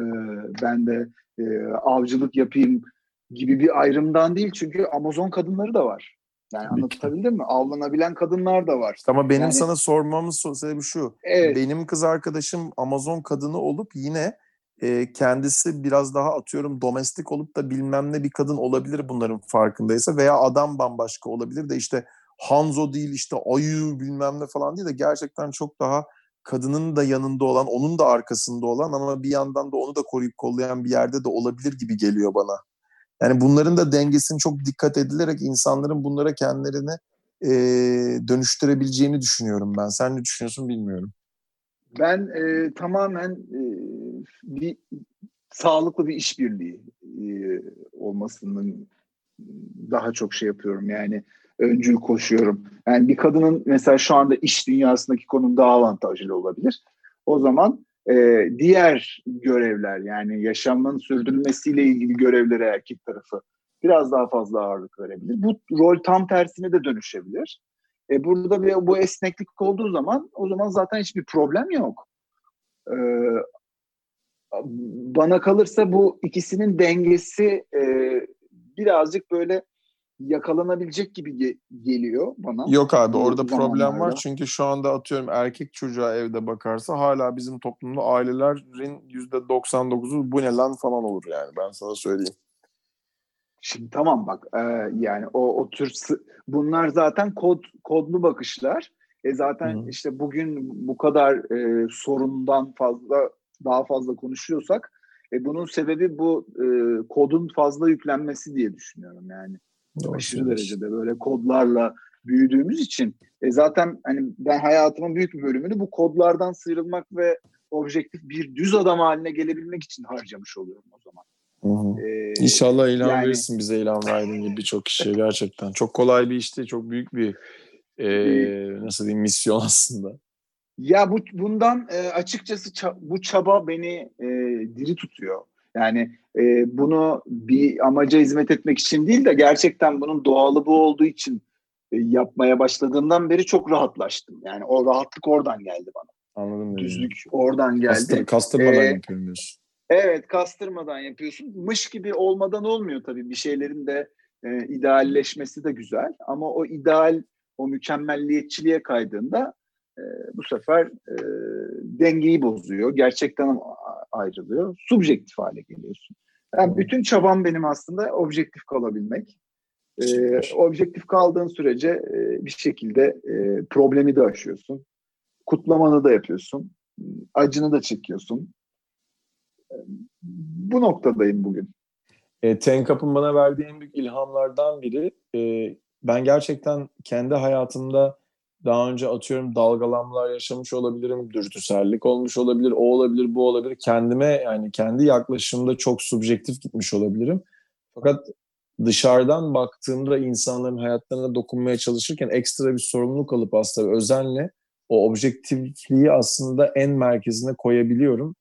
ben de e, avcılık yapayım gibi bir ayrımdan değil çünkü Amazon kadınları da var. Yani Tabii ki. anlatabildim mi? Avlanabilen kadınlar da var. Ama benim Yani- sana sormamın so- sebebi şu. Evet. Benim kız arkadaşım Amazon kadını olup yine e, kendisi biraz daha atıyorum domestik olup da bilmem ne bir kadın olabilir bunların farkındaysa veya adam bambaşka olabilir de işte Hanzo değil işte ayı bilmem ne falan değil de gerçekten çok daha kadının da yanında olan, onun da arkasında olan ama bir yandan da onu da koruyup kollayan bir yerde de olabilir gibi geliyor bana. Yani bunların da dengesini çok dikkat edilerek insanların bunlara kendilerini e, dönüştürebileceğini düşünüyorum ben. Sen ne düşünüyorsun bilmiyorum. Ben e, tamamen e, bir sağlıklı bir işbirliği e, olmasının daha çok şey yapıyorum yani öncül koşuyorum. Yani bir kadının mesela şu anda iş dünyasındaki konum daha avantajlı olabilir. O zaman e, diğer görevler yani yaşamın sürdürülmesiyle ilgili görevlere erkek tarafı biraz daha fazla ağırlık verebilir. Bu rol tam tersine de dönüşebilir. E, burada bir, bu esneklik olduğu zaman o zaman zaten hiçbir problem yok. E, bana kalırsa bu ikisinin dengesi e, birazcık böyle yakalanabilecek gibi ge- geliyor bana. Yok abi Bu orada problem var çünkü şu anda atıyorum erkek çocuğa evde bakarsa hala bizim toplumda ailelerin %99'u bu ne lan falan olur yani ben sana söyleyeyim. Şimdi tamam bak e, yani o o tür bunlar zaten kod kodlu bakışlar. E zaten Hı. işte bugün bu kadar e, sorundan fazla daha fazla konuşuyorsak e, bunun sebebi bu e, kodun fazla yüklenmesi diye düşünüyorum yani. Doğru aşırı derecede böyle kodlarla büyüdüğümüz için e zaten hani ben hayatımın büyük bir bölümünü bu kodlardan sıyrılmak ve objektif bir düz adam haline gelebilmek için harcamış oluyorum o zaman. Hı hı. E, İnşallah ilan yani- verirsin bize ilan verdiğin gibi birçok kişiye gerçekten. Çok kolay bir işti. Çok büyük bir e, nasıl diyeyim misyon aslında. Ya bu bundan e, açıkçası ça- bu çaba beni e, diri tutuyor. Yani e, bunu bir amaca hizmet etmek için değil de gerçekten bunun doğalı bu olduğu için e, yapmaya başladığımdan beri çok rahatlaştım. Yani o rahatlık oradan geldi bana. Anladın mı? Düzlük oradan geldi. Kastır, kastırmadan Ee, yapıyorum diyorsun. Evet kastırmadan yapıyorsun. Mış gibi olmadan olmuyor tabii. Bir şeylerin de e, idealleşmesi de güzel. Ama o ideal, o mükemmelliyetçiliğe kaydığında e, bu sefer e, dengeyi bozuyor. Gerçekten ayrılıyor. Subjektif hale geliyorsun. Yani bütün çabam benim aslında objektif kalabilmek. E, objektif kaldığın sürece e, bir şekilde e, problemi de aşıyorsun. Kutlamanı da yapıyorsun. Acını da çekiyorsun bu noktadayım bugün. E, Tenkap'ın bana verdiği en büyük ilhamlardan biri e, ben gerçekten kendi hayatımda daha önce atıyorum dalgalanmalar yaşamış olabilirim, dürtüsellik olmuş olabilir, o olabilir, bu olabilir. Kendime yani kendi yaklaşımda çok subjektif gitmiş olabilirim. Fakat dışarıdan baktığımda insanların hayatlarına dokunmaya çalışırken ekstra bir sorumluluk alıp aslında özenle o objektifliği aslında en merkezine koyabiliyorum.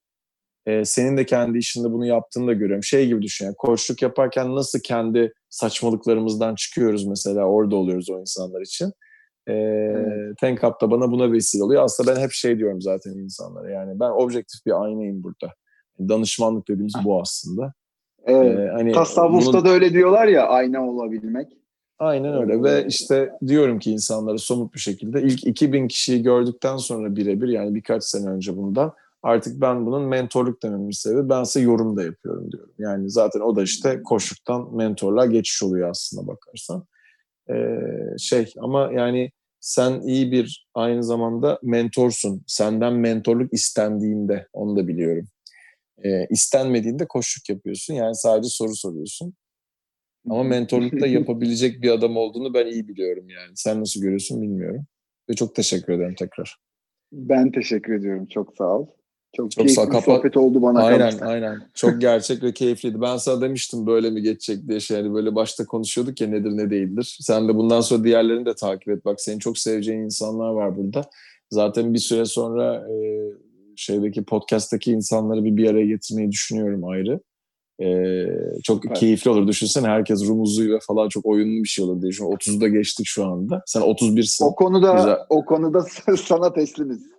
Ee, senin de kendi işinde bunu yaptığını da görüyorum. Şey gibi düşün yani koçluk yaparken nasıl kendi saçmalıklarımızdan çıkıyoruz mesela orada oluyoruz o insanlar için. Ee, Evet. Tenkap da bana buna vesile oluyor. Aslında ben hep şey diyorum zaten insanlara yani ben objektif bir aynayım burada. Danışmanlık dediğimiz bu aslında. Evet. Ee, hani Tasavvufta bunun- da öyle diyorlar ya ayna olabilmek. Aynen öyle ve işte diyorum ki insanlara somut bir şekilde ilk 2000 kişiyi gördükten sonra birebir yani birkaç sene önce bundan artık ben bunun mentorluk dememin sebebi ben size yorum da yapıyorum diyorum. Yani zaten o da işte koşuktan mentorluğa geçiş oluyor aslında bakarsan. Ee, şey ama yani sen iyi bir aynı zamanda mentorsun. Senden mentorluk istendiğinde onu da biliyorum. Ee, istenmediğinde koşuk yapıyorsun. Yani sadece soru soruyorsun. Ama mentorlukta yapabilecek bir adam olduğunu ben iyi biliyorum yani. Sen nasıl görüyorsun bilmiyorum. Ve çok teşekkür ederim tekrar. Ben teşekkür ediyorum. Çok sağ ol. Çok, Çok keyifli Kapa- sohbet oldu bana Aynen kalırsa. aynen. Çok gerçek ve keyifliydi. Ben sana demiştim böyle mi geçecek diye şey. Yani böyle başta konuşuyorduk ya nedir ne değildir. Sen de bundan sonra diğerlerini de takip et. Bak senin çok seveceğin insanlar var burada. Zaten bir süre sonra e, şeydeki podcast'taki insanları bir bir araya getirmeyi düşünüyorum ayrı. E, çok Süper. keyifli olur. Düşünsene herkes rumuzuyla falan çok oyunlu bir şey olur diye. Şu 30'da geçtik şu anda. Sen 31'sin. O konuda Güzel. o konuda sana teslimiz.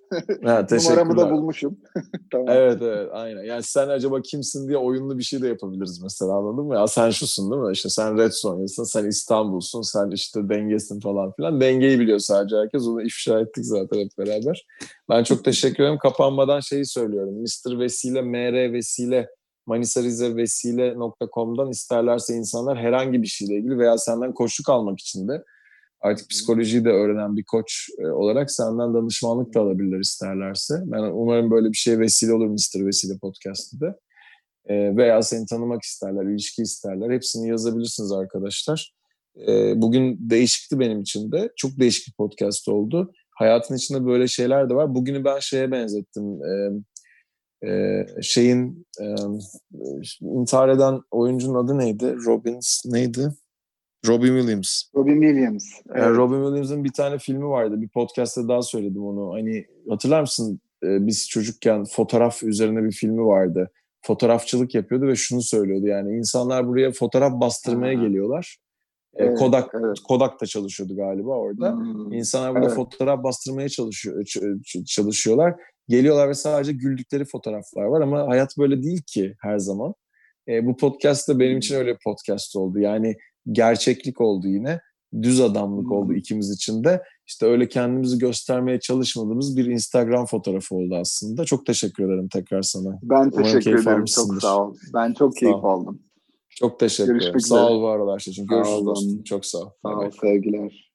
Ha, Numaramı da bulmuşum. tamam. Evet evet aynen. Yani sen acaba kimsin diye oyunlu bir şey de yapabiliriz mesela anladın mı? Ya sen şusun değil mi? İşte sen Red Sonya'sın, sen İstanbul'sun, sen işte dengesin falan filan. Dengeyi biliyor sadece herkes. Onu ifşa ettik zaten hep beraber. Ben çok teşekkür ederim. Kapanmadan şeyi söylüyorum. Mr. Vesile, MR Vesile, manisarize.vesile.com'dan isterlerse insanlar herhangi bir şeyle ilgili veya senden koçluk almak için de artık psikolojiyi de öğrenen bir koç e, olarak senden danışmanlık da alabilirler isterlerse. Ben umarım böyle bir şeye vesile olur Mr. Vesile podcast'ı da. E, veya seni tanımak isterler, ilişki isterler. Hepsini yazabilirsiniz arkadaşlar. E, bugün değişikti benim için de. Çok değişik bir podcast oldu. Hayatın içinde böyle şeyler de var. Bugünü ben şeye benzettim. E, e, şeyin e, intihar eden oyuncunun adı neydi? Robbins neydi? Robin Williams. Robin Williams. Yani Robin Williams'ın bir tane filmi vardı. Bir podcast'ta daha söyledim onu. Hani hatırlar mısın? e, biz çocukken fotoğraf üzerine bir filmi vardı. Fotoğrafçılık yapıyordu ve şunu söylüyordu yani insanlar buraya fotoğraf bastırmaya Ha. geliyorlar. E, Evet, Kodak evet. Kodak da çalışıyordu galiba orada. Hmm. İnsanlar burada Evet. fotoğraf bastırmaya çalışıyor çalışıyorlar. Geliyorlar ve sadece güldükleri fotoğraflar var ama hayat böyle değil ki her zaman. E, bu podcast da benim için öyle podcast oldu. Yani gerçeklik oldu yine. Düz adamlık Hmm. oldu ikimiz için de. İşte öyle kendimizi göstermeye çalışmadığımız bir Instagram fotoğrafı oldu aslında. Çok teşekkür ederim tekrar sana. Ben teşekkür ederim. Çok sağ ol. Ben çok Sağ keyif ol. aldım. Çok teşekkür Görüşmek ederim. Sağ üzere. ol var ol Ayşe'cim. Sağ Görüşürüz dostum. Çok sağ ol. Sağ ol. Sevgiler.